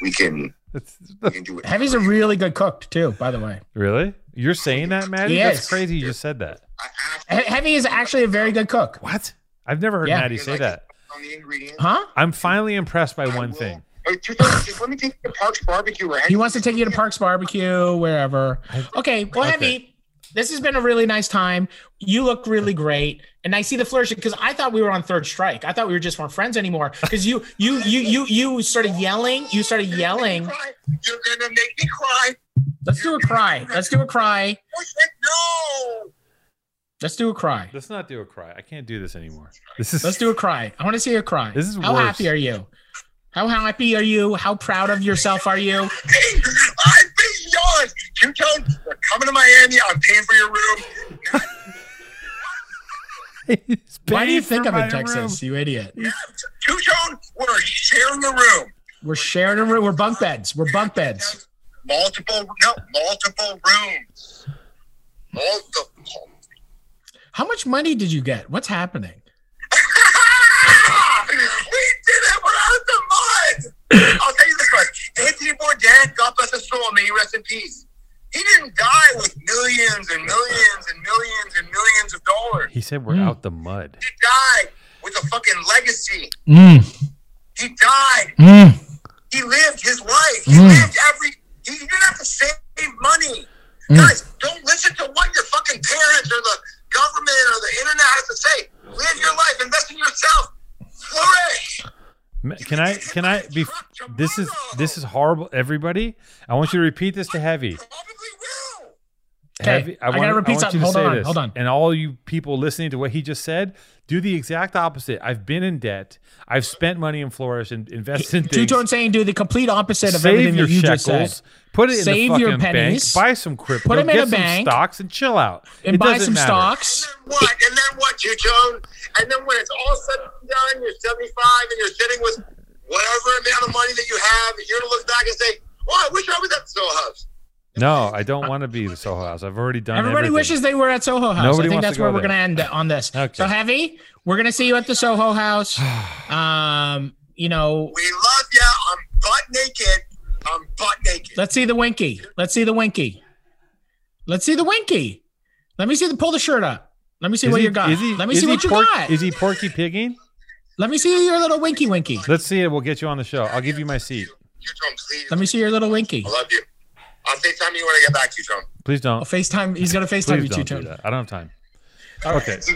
We can, That's- we can do it. Heavy's a really good cook too, by the way. really? You're saying that, Matty? He That's is. crazy. You just said that. Heavy is actually a very good cook, What? I've never heard Yeah. Matty say that. On the ingredients. huh? I'm finally impressed by I one will- thing. Oh, Two Tone, just let me take you to Parks Barbecue. Or He wants to take you to Parks Barbecue, wherever. Okay, well, Okay. Heavy, this has been a really nice time. You look really great, and I see the flourishing because I thought we were on third strike. I thought we were just weren't friends anymore because you, you, you, you, you started yelling. You started yelling. You're gonna make me cry. Let's do a cry. Let's do a cry. Oh, no. Let's do a cry. Let's not do a cry. I can't do this anymore. This is Let's do a cry. I want to see a cry. This is How worse. happy are you? How happy are you? How proud of yourself are you? Hey, I'm beyond. Two Tone, we're coming to Miami. I'm paying for your room. Why do you think I'm in Texas, room. you idiot? Two Tone, we're sharing a room. We're sharing a room. We're bunk beds. We're bunk beds. Multiple, no, multiple rooms. Multiple. How much money did you get? What's happening? we did it. We're out the mud. I'll tell you this much. Anthony Bourdain, God bless his soul, may he rest in peace. He didn't die with millions and millions and millions and millions of dollars. He said we're Mm. out the mud. He died with a fucking legacy. Mm, He died. mm. He lived his life. He Mm. lived every. He didn't have to save money. Mm. Guys, don't listen to what your fucking parents or the government or the internet has to say. Live your life. Invest in yourself. Flourish. Can I? Can I be? This is this is horrible. Everybody, I want you to repeat this to Heavy. Probably will. Heavy- I gotta repeat want something. you to Hold say on, this, hold on. And all you people listening to what he just said, do the exact opposite. I've been in debt. I've spent money in Flourish and invested in Two things. tone saying do the complete opposite of Save everything your that you just shekels. said. Put it in Save the your pennies. bank. Buy some crypto. Put them in get a some bank. stocks and chill out. And It buy doesn't some matter. stocks. And then what? And then what, Two Tone? And then when it's all said and done, you're 75 and you're sitting with whatever amount of money that you have, you're going to look back and say, oh, I wish I was at Soho House. No, I don't want to be the Soho House. I've already done. Everybody everything. wishes they were at Soho House. Nobody I think wants that's to where go we're going to end on this. Okay. So heavy, we're going to see you at the Soho House. Um, you know, We love you. I'm butt naked. I'm butt naked. let's see the winky. Let's see the winky. Let's see the winky. Let me see the pull the shirt up. Let me see Is what he- you got. is he- Let me is see he what you got. Is he porky pigging? Let me see your little winky winky. Let's see it. We'll get you on the show. I'll give you my seat. Two Tone, please. Let me see your little winky. I love you. I'll FaceTime you when I get back, Two Tone. Please Oh, don't. FaceTime. He's gonna FaceTime Please you two don't do tone. that. I don't have time. All right. Okay. Answer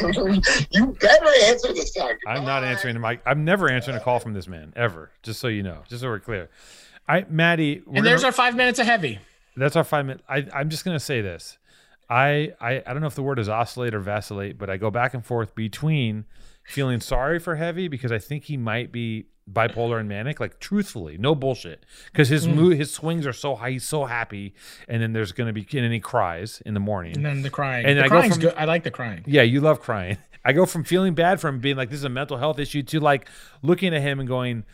you better answer this time. I'm not Goodbye. answering my. I'm never answering a call from this man ever. Just so you know. Just so we're clear. I, Matty. And there's gonna- our five minutes of heavy. that's our five minute. I, I'm just gonna say this. I, I I don't know if the word is oscillate or vacillate, but I go back and forth between feeling sorry for Heavy because I think he might be bipolar and manic. Like truthfully, no bullshit. Because his hmm. mood, his swings are so high, he's so happy, and then there's gonna be and then he cries in the morning. And then the crying. And the I go from- good. I like the crying. Yeah, you love crying. I go from feeling bad from being like this is a mental health issue to like looking at him and going,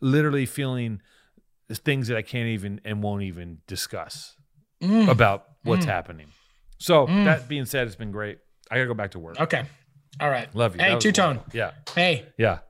literally feeling things that I can't even and won't even discuss Mm. about what's mm. happening. So mm. that being said, it's been great. I gotta go back to work. Okay. All right. Love you. Hey, two tone. Yeah, Hey, yeah.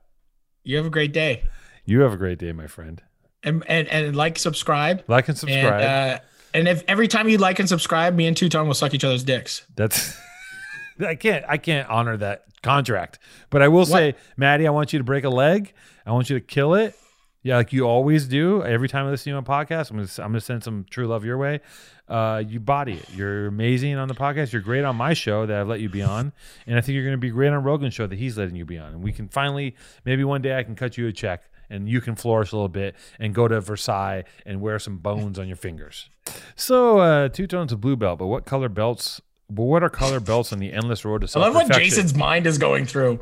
You have a great day. You have a great day, my friend. And and, and like, subscribe. Like and subscribe. And, uh, and if every time you like and subscribe, me and Two Tone will suck each other's dicks. That's I can't I can't honor that contract. But I will say, Matty, I want you to break a leg. I want you to kill it. Yeah, like you always do. Every time I listen to you on podcast, I'm gonna I'm gonna send some true love your way. Uh, you body it. You're amazing on the podcast. You're great on my show that I've let you be on, and I think you're gonna be great on Rogan's show that he's letting you be on. And we can finally, maybe one day I can cut you a check and you can flourish a little bit and go to Versailles and wear some bones on your fingers. So uh, two tones of blue belt, but what color belts? But what are color belts on the endless road to I love what Jason's mind is going through.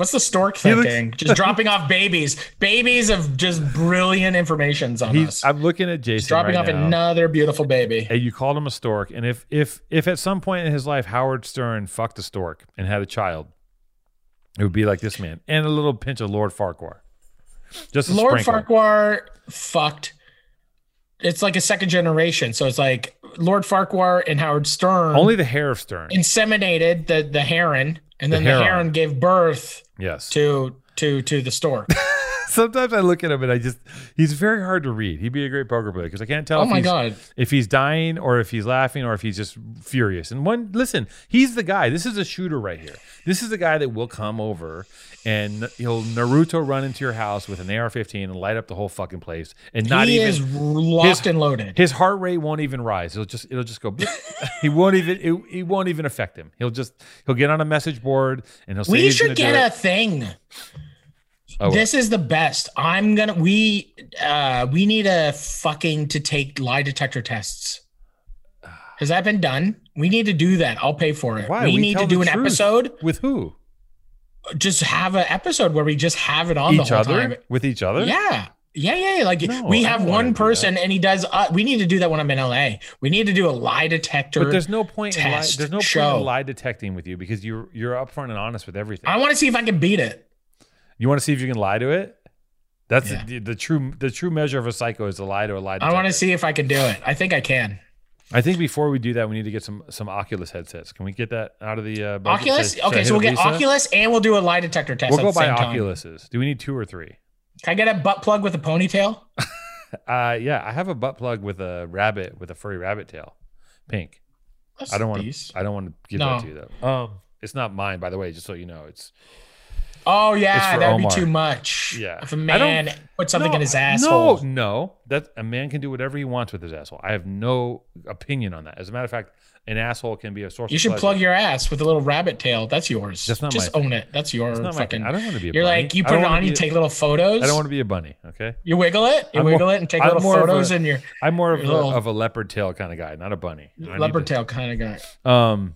What's the stork looks- thinking? just dropping off babies. Babies of just brilliant informations on He's, us. I'm looking at Jason dropping right off now. another beautiful baby. Hey, you called him a stork, and if if if at some point in his life Howard Stern fucked a stork and had a child, it would be like this man, and a little pinch of Lord Farquaad. Just Lord sprinkle. Farquaad fucked. It's like a second generation. So it's like Lord Farquaad and Howard Stern Only the hair of Stern. inseminated the, the heron, and then the heron. heron gave birth yes. to to to the stork. Sometimes I look at him and I just—he's very hard to read. He'd be a great poker player because I can't tell. oh if my he's, god. if he's dying or if he's laughing or if he's just furious. And one, listen, he's the guy. This is a shooter right here. This is the guy that will come over and he'll Naruto run into your house with an AR-15 and light up the whole fucking place and not he even is locked his- and loaded. his heart rate won't even rise. It'll just it'll just go. he won't even it, it won't even affect him. He'll just he'll get on a message board and he'll say we he's should get it. a thing. Oh, this is the best. I'm gonna we uh we need a fucking to take lie detector tests. Has that been done? We need to do that. I'll pay for it. Why? We, We need to do an episode. with who? Just have an episode where we just have it on Each the whole other? time. With each other? Yeah. Yeah, yeah. Like No, we have one person and he does. Uh, we need to do that when I'm in LA. We need to do a lie detector. But there's no point in lie, there's no point show. in lie detecting with you because you're you're upfront and honest with everything. I want to see if I can beat it. You want to see if you can lie to it? That's Yeah. the, the true the true measure of a psycho is to lie to a lie I want to see if I can do it. I think I can. I think before we do that, we need to get some some Oculus headsets. Can we get that out of the uh. Oculus. Should I- should okay, so we'll get Lisa? Oculus and we'll do a lie detector test. We'll go buy same time. Oculuses. Do we need two or three? Can I get a butt plug with a ponytail? Uh, yeah, I have a butt plug with a rabbit with a furry rabbit tail, pink. I don't want to. I don't want to give No. that to you though. Um, it's not mine, by the way. Just so you know, it's Oh yeah, that would Omar. be too much. Yeah. If a man put something No, in his asshole. No, no. That a man can do whatever he wants with his asshole. I have no opinion on that. As a matter of fact, an asshole can be a source. You should pleasure. plug your ass with a little rabbit tail. That's yours. That's not Just own it. That's your my fucking. I don't want to be. A You're bunny. like you put it on, you a- take little photos. I don't want to be a bunny. Okay. You wiggle it. You I'm wiggle more- it and take I'm little photos a- in your I'm more of a, Little- of a leopard tail kind of guy, not a bunny. Leopard tail kind of guy. Um,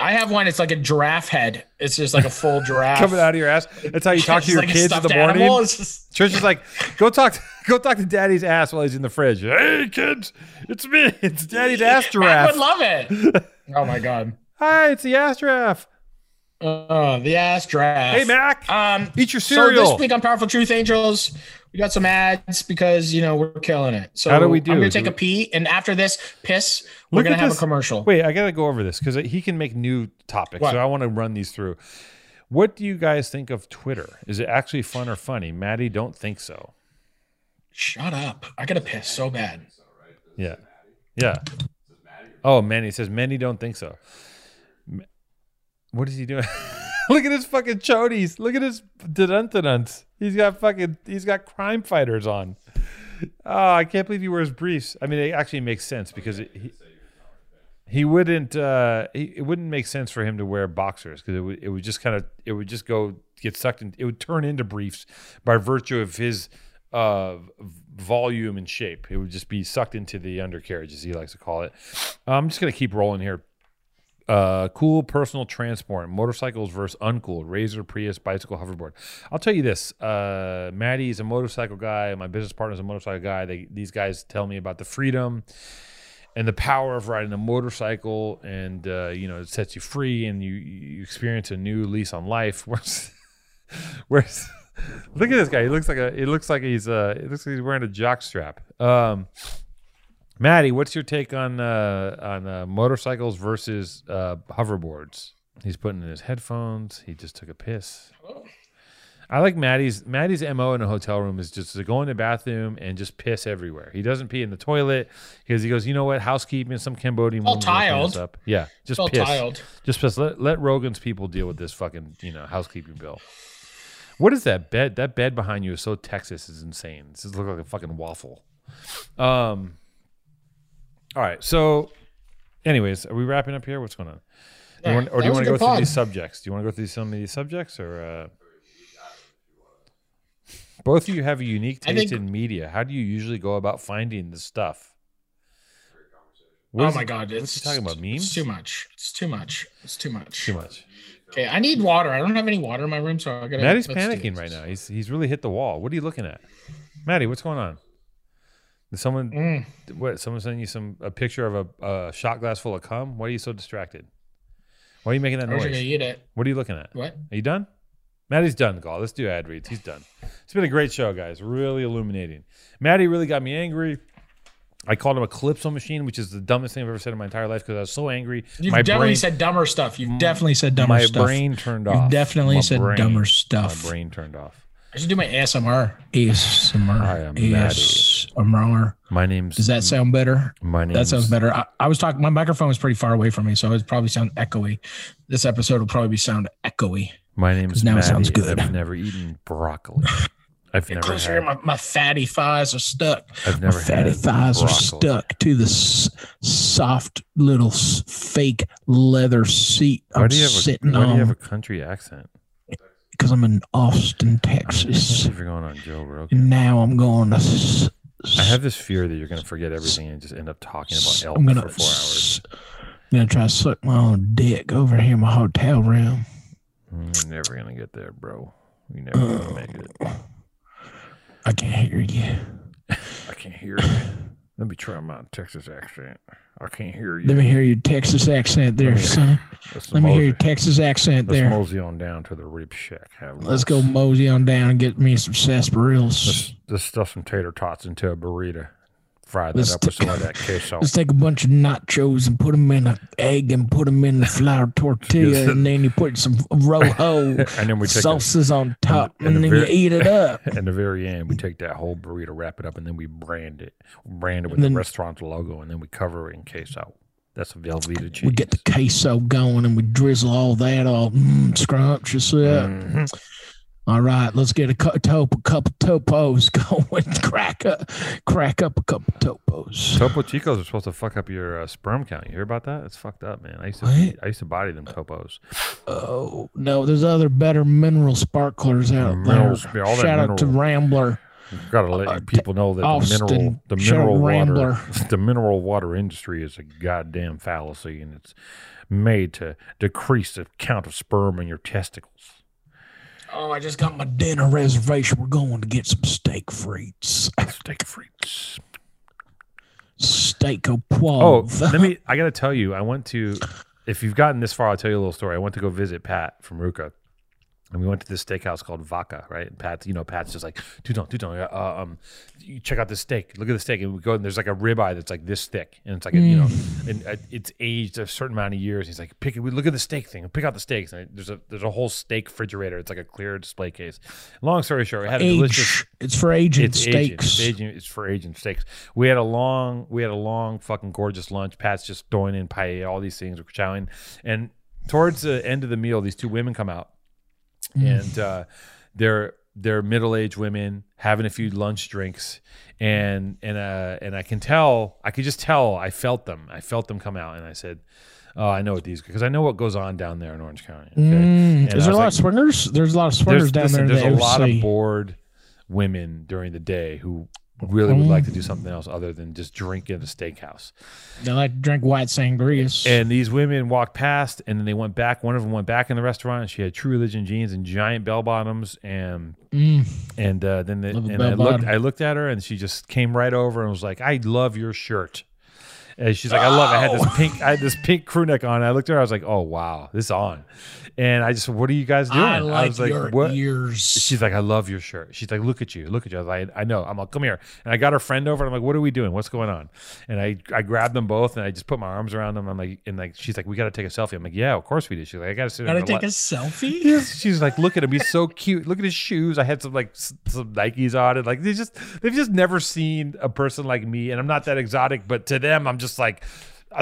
I have one. It's like a giraffe head. It's just like a full giraffe. coming out of your ass. That's how you talk to your like kids in the morning. animal. It's just- Church is like, go talk, to, go talk to Daddy's ass while he's in the fridge. Hey kids, it's me. It's Daddy's ass giraffe. I would love it. Oh my god. Hi, it's the ass giraffe. Oh, the ass giraffe. Hey Mac, Um, eat your cereal. so this week on Powerful Truth Angels, we got some ads because you know we're killing it. So How do we do? I'm gonna take a pee, and after this piss, we're gonna have this. a commercial. Wait, I gotta go over this because he can make new topics. What? So I want to run these through. What do you guys think of Twitter? Is it actually fun or funny? Matty, don't think so. Shut up! I gotta piss so bad. Yeah, yeah. Oh, Manny says Manny don't think so. What is he doing? Look at his fucking chodies. Look at his dun He's got fucking. He's got crime fighters on. Oh, I can't believe he wears briefs. I mean, it actually makes sense because it, he, he wouldn't. Uh, he, it wouldn't make sense for him to wear boxers because it would. It would just kind of. It would just go get sucked in. It would turn into briefs by virtue of his uh, volume and shape. It would just be sucked into the undercarriage, as he likes to call it. I'm just gonna keep rolling here. Uh, cool personal transport, motorcycles versus uncool, Razor, Prius, bicycle, hoverboard. I'll tell you this: uh, Matty's a motorcycle guy. My business partner's a motorcycle guy. They, these guys tell me about the freedom and the power of riding a motorcycle, and uh, you know it sets you free, and you you experience a new lease on life. Where's, where's look at this guy? He looks like a. It looks like he's uh. It looks like he's wearing a jock strap. Um, Matty, what's your take on uh, on uh, motorcycles versus uh, hoverboards? He's putting in his headphones. He just took a piss. I like Matty's Matty's mo in a hotel room is just to go in the bathroom and just piss everywhere. He doesn't pee in the toilet because he goes, you know what, housekeeping, some Cambodian All woman's gonna clean tiled. up. Yeah, just all piss. tiled. Just piss. Let let Rogan's people deal with this fucking you know housekeeping bill. What is that bed? That bed behind you is so Texas is insane. This just looks like a fucking waffle. Um. All right. So, anyways, are we wrapping up here? What's going on? Yeah, want- or do you want to go good through these subjects? Do you want to go through some of these subjects, or uh, both of you have a unique taste think- in media? How do you usually go about finding the stuff? What oh my it- god, it's talking about? Memes? It's too much. It's too much. It's too much. Too much. Okay, I need water. I don't have any water in my room, so I gotta. Matty's panicking right now. He's he's really hit the wall. What are you looking at, Matty? What's going on? Someone Mm. what? Someone sending you some a picture of a, a shot glass full of cum? Why are you so distracted? Why are you making that noise? gonna eat it. What are you looking at? What? Are you done? Matty's done, Gall. Let's do ad reads. He's done. It's been a great show, guys. Really illuminating. Matty really got me angry. I called him a calypso machine, which is the dumbest thing I've ever said in my entire life because I was so angry. You've my definitely brain, said dumber stuff. You've definitely said dumber my stuff. My brain turned off. You've definitely My said dumber stuff. My brain turned off. I should do my ASMR. ASMR. I am ASMR. My name's Does that sound better? my name. That sounds better. I, I was talking. My microphone was pretty far away from me, so it would probably sound echoey. This episode will probably be sound echoey. My name's now it sounds good. I've never eaten broccoli. I've never closer had. here. My, my fatty thighs are stuck. I've never My fatty had thighs are stuck to the s- soft little s- fake leather seat Why I'm do you have sitting a Why do you have a country accent? Because I'm in Austin, Texas. you're going on Joe Rogan. And now I'm going to. s- I have this fear that you're going to forget everything and just end up talking about elk I'm gonna. for four hours. I'm gonna try to suck my own dick over here in my hotel room. Mm, You're never going to get there, bro. You're never going to make it. I can't hear you. I can't hear you. Let me try my Texas accent. I can't hear you. Let me hear your Texas accent there, me- son. Let's me hear your Texas accent there. Let's mosey on down to the rib shack. Have Let's go mosey on down and get me some sarsaparillas. Let's, let's stuff some tater tots into a burrito. Fry that Let's up with some of that queso. Let's take a bunch of nachos and put them in an egg and put them in the flour tortilla, Yes. and then you put some rojo and then we take a, sauces on top, and and, the then you eat it up. at the very end, we take that whole burrito, wrap it up, and then we brand it. Brand it with then- the restaurant logo, and then we cover it in queso. That's a Velveeta cheese. We get the queso going and we drizzle all that all mm, scrumptious. Yeah. Mhm. All right, let's get a cu- top, a couple topos going. crack up, crack up a couple topos. Topo Chicos are supposed to fuck up your uh, sperm count. You hear about that? It's fucked up, man. I used to What? I used to body them topos. Oh no, there's other better mineral sparklers out Minerals, there. Shout out to Rambler. Got to let Uh, people know that the mineral the mineral water the mineral water industry is a goddamn fallacy, and it's made to decrease the count of sperm in your testicles. Oh, I just got my dinner reservation. We're going to get some steak frites. Steak freaks. Steak au Oh, let me. I got to tell you, I went to. If you've gotten this far, I'll tell you a little story. I went to go visit Pat from Ruka, and we went to this steakhouse called Vaca. Right, and Pat's, you know, Pat's just like, "Tuton, Tuton, uh, um, you check out this steak. Look at the steak." And we go, and there's like a ribeye that's like this thick, and it's like, a, you know, and uh, it's aged a certain amount of years. He's like, "Pick it. We look at the steak thing. Pick out the steaks." And there's a there's a whole steak refrigerator. It's like a clear display case. Long story short, we had a delicious It's for aging it's aging. It's steaks. aging. It's for aging steaks. We had a long, we had a long, fucking gorgeous lunch. Pat's just throwing in paella, all these things. We're chowing, and towards the end of the meal, these two women come out, and uh, they're they're middle aged women having a few lunch drinks, and and uh, and I can tell, I could just tell, I felt them. I felt them come out, and I said. Oh, I know what these because I know what goes on down there in Orange County. Okay? Mm, is there a lot like, of swingers? There's a lot of swingers down listen, there. in there's the a lot of bored women during the day who really would like to do something else other than just drink at a steakhouse. They like to drink white sangrias. And these women walked past, and then they went back. One of them went back in the restaurant, and she had True Religion jeans and giant bell bottoms, and Mm. and uh, then the, Love a and I looked. I looked at her, and she just came right over and was like, "I love your shirt." And she's like, "I love." It. I had this pink, I had this pink crew neck on. I looked at her, I was like, "Oh wow, this on." And I just, what are you guys doing? I like, was like, your "What?" ears. She's like, I love your shirt. She's like, look at you, look at you. I like, I know. I'm like, come here. And I got her friend over. And I'm like, what are we doing? What's going on? And I, I grabbed them both and I just put my arms around them. I'm like, and like, she's like, we got to take a selfie. I'm like, yeah, of course we do. She's like, I got to sit. Gotta take a selfie. She's like, look at him. He's so cute. Look at his shoes. I had some like some Nikes on it. Like they just they've just never seen a person like me. And I'm not that exotic, but to them, I'm just like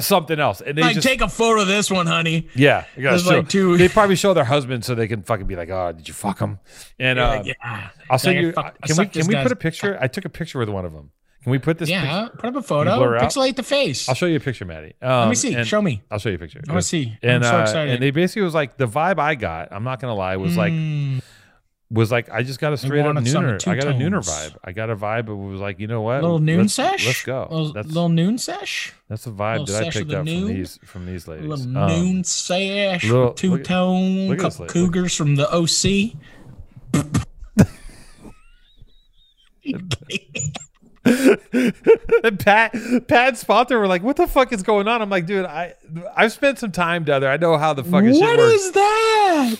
something else. And they Like, just take a photo of this one, honey. yeah, you gotta There's show. like two- They probably show their husband so they can fucking be like, oh, did you fuck him? And uh, like, yeah. I'll send you. fuck- can we can we put a picture? I took a picture with one of them. Can we put this? Yeah, picture? put up a photo. Pixelate the face. I'll show you a picture, Matty. Um, Let me see. Show me. I'll show you a picture. I want to see. And I'm so uh, excited. and they basically was like the vibe I got. I'm not gonna lie. Was like Mm, was like I just got a straight up nooner. I got a nooner vibe. I got a vibe. It was like you know what? little noon let's, sesh. Let's go. Little, that's little noon sesh. that's the vibe that I picked up from these from these ladies. little Um, noon little- Two look tone. look Couple cougars from the OC. and Pat, Pat and Sponsor were like, "What the fuck is going on?" I'm like, "Dude, I I've spent some time down there. I know how the shit What works." is that?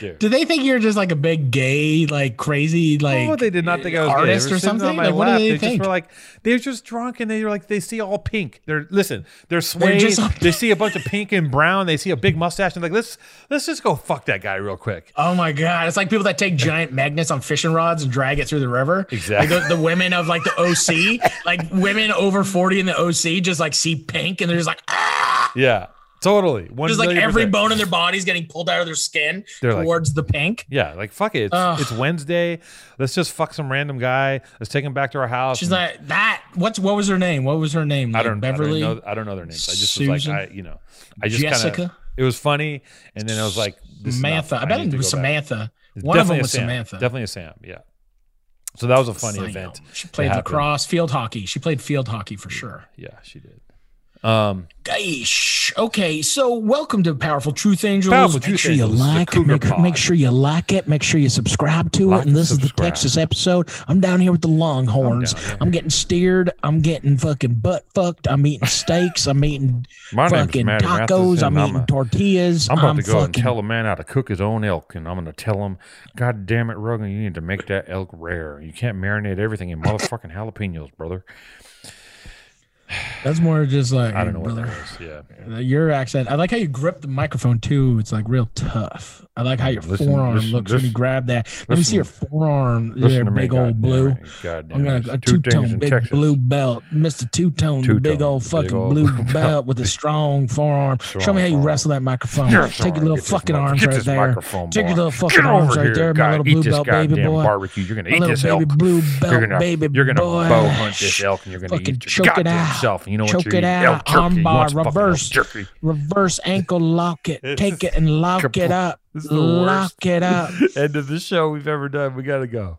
Dude. Do they think you're just like a big gay, like crazy, like oh, they did not think I was. Artist or something? Like, what do lap. they They think? just were like, they're just drunk and they were like, they see all pink. They're listen, they're swayed. just- they see a bunch of pink and brown. They see a big mustache and they're like, let's let's just go fuck that guy real quick. Oh my god! It's like people that take giant magnets on fishing rods and drag it through the river. Exactly. Like the, the women of like the OC, like women over forty in the OC, just like see pink and they're just like ah, Yeah, totally. One just like every percent. bone in their body is getting pulled out of their skin They're like- towards the pink. Yeah, like fuck it. It's, Ugh. it's Wednesday. Let's just fuck some random guy. Let's take him back to our house. She's and- like that. What's what was her name? What was her name? I don't Beverly. I don't, know, I don't know their names. I just was like, I, you know, I just Kinda, It was funny, and then I was like. Samantha. I bet need it was. Samantha. One of them was Sam. Samantha. Definitely a Sam. Yeah. So that was a funny event. She played lacrosse, field hockey. She played field hockey for sure. Yeah, she did. Um, Gosh. Okay, so welcome to Powerful Truth Angels. Powerful make Truth sure Angels, you like, Cougar make, make sure you like it, make sure you subscribe to Like it. And this and is the. Texas episode. I'm down here with the Longhorns. I'm. I'm getting steered. I'm getting fucking butt fucked. I'm eating steaks. I'm eating fucking tacos. I'm I'm eating a- tortillas. I'm about to go and tell a man how to cook his own elk, and I'm going to tell him, God damn it, Rogan, you need to make that elk rare. You can't marinate everything in motherfucking jalapenos, brother. That's more just like I don't know what brother. that is. Yeah. Your accent. I like how you grip the microphone too. It's like real tough. I like how your Listen, forearm listen, looks when you grab that. Let me see your forearm there, me, big old goddamn blue. it, goddamn I'm gonna a Two tone big Texas. blue belt, Mister Two Tone, big old big fucking old blue belt. with a strong forearm. Show me how you forearm. wrestle that microphone. Yes, Take your little fucking arms right there. Take your little fucking arms right there, my little blue belt baby boy. barbecue. You're gonna eat little this baby elk. blue belt baby you're gonna bow hunt this elk, and you're gonna Fucking eat your choke it out. Self. And you know what? Choke You're it eating out. elk jerky. Armbar, want some fucking elk reverse. Reverse ankle lock it. Take it and lock it up. This is the Lock worst. it up. End of the show we've ever done. We gotta go.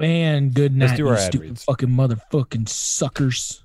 And good Let's night, do you ad stupid reads. fucking motherfucking suckers.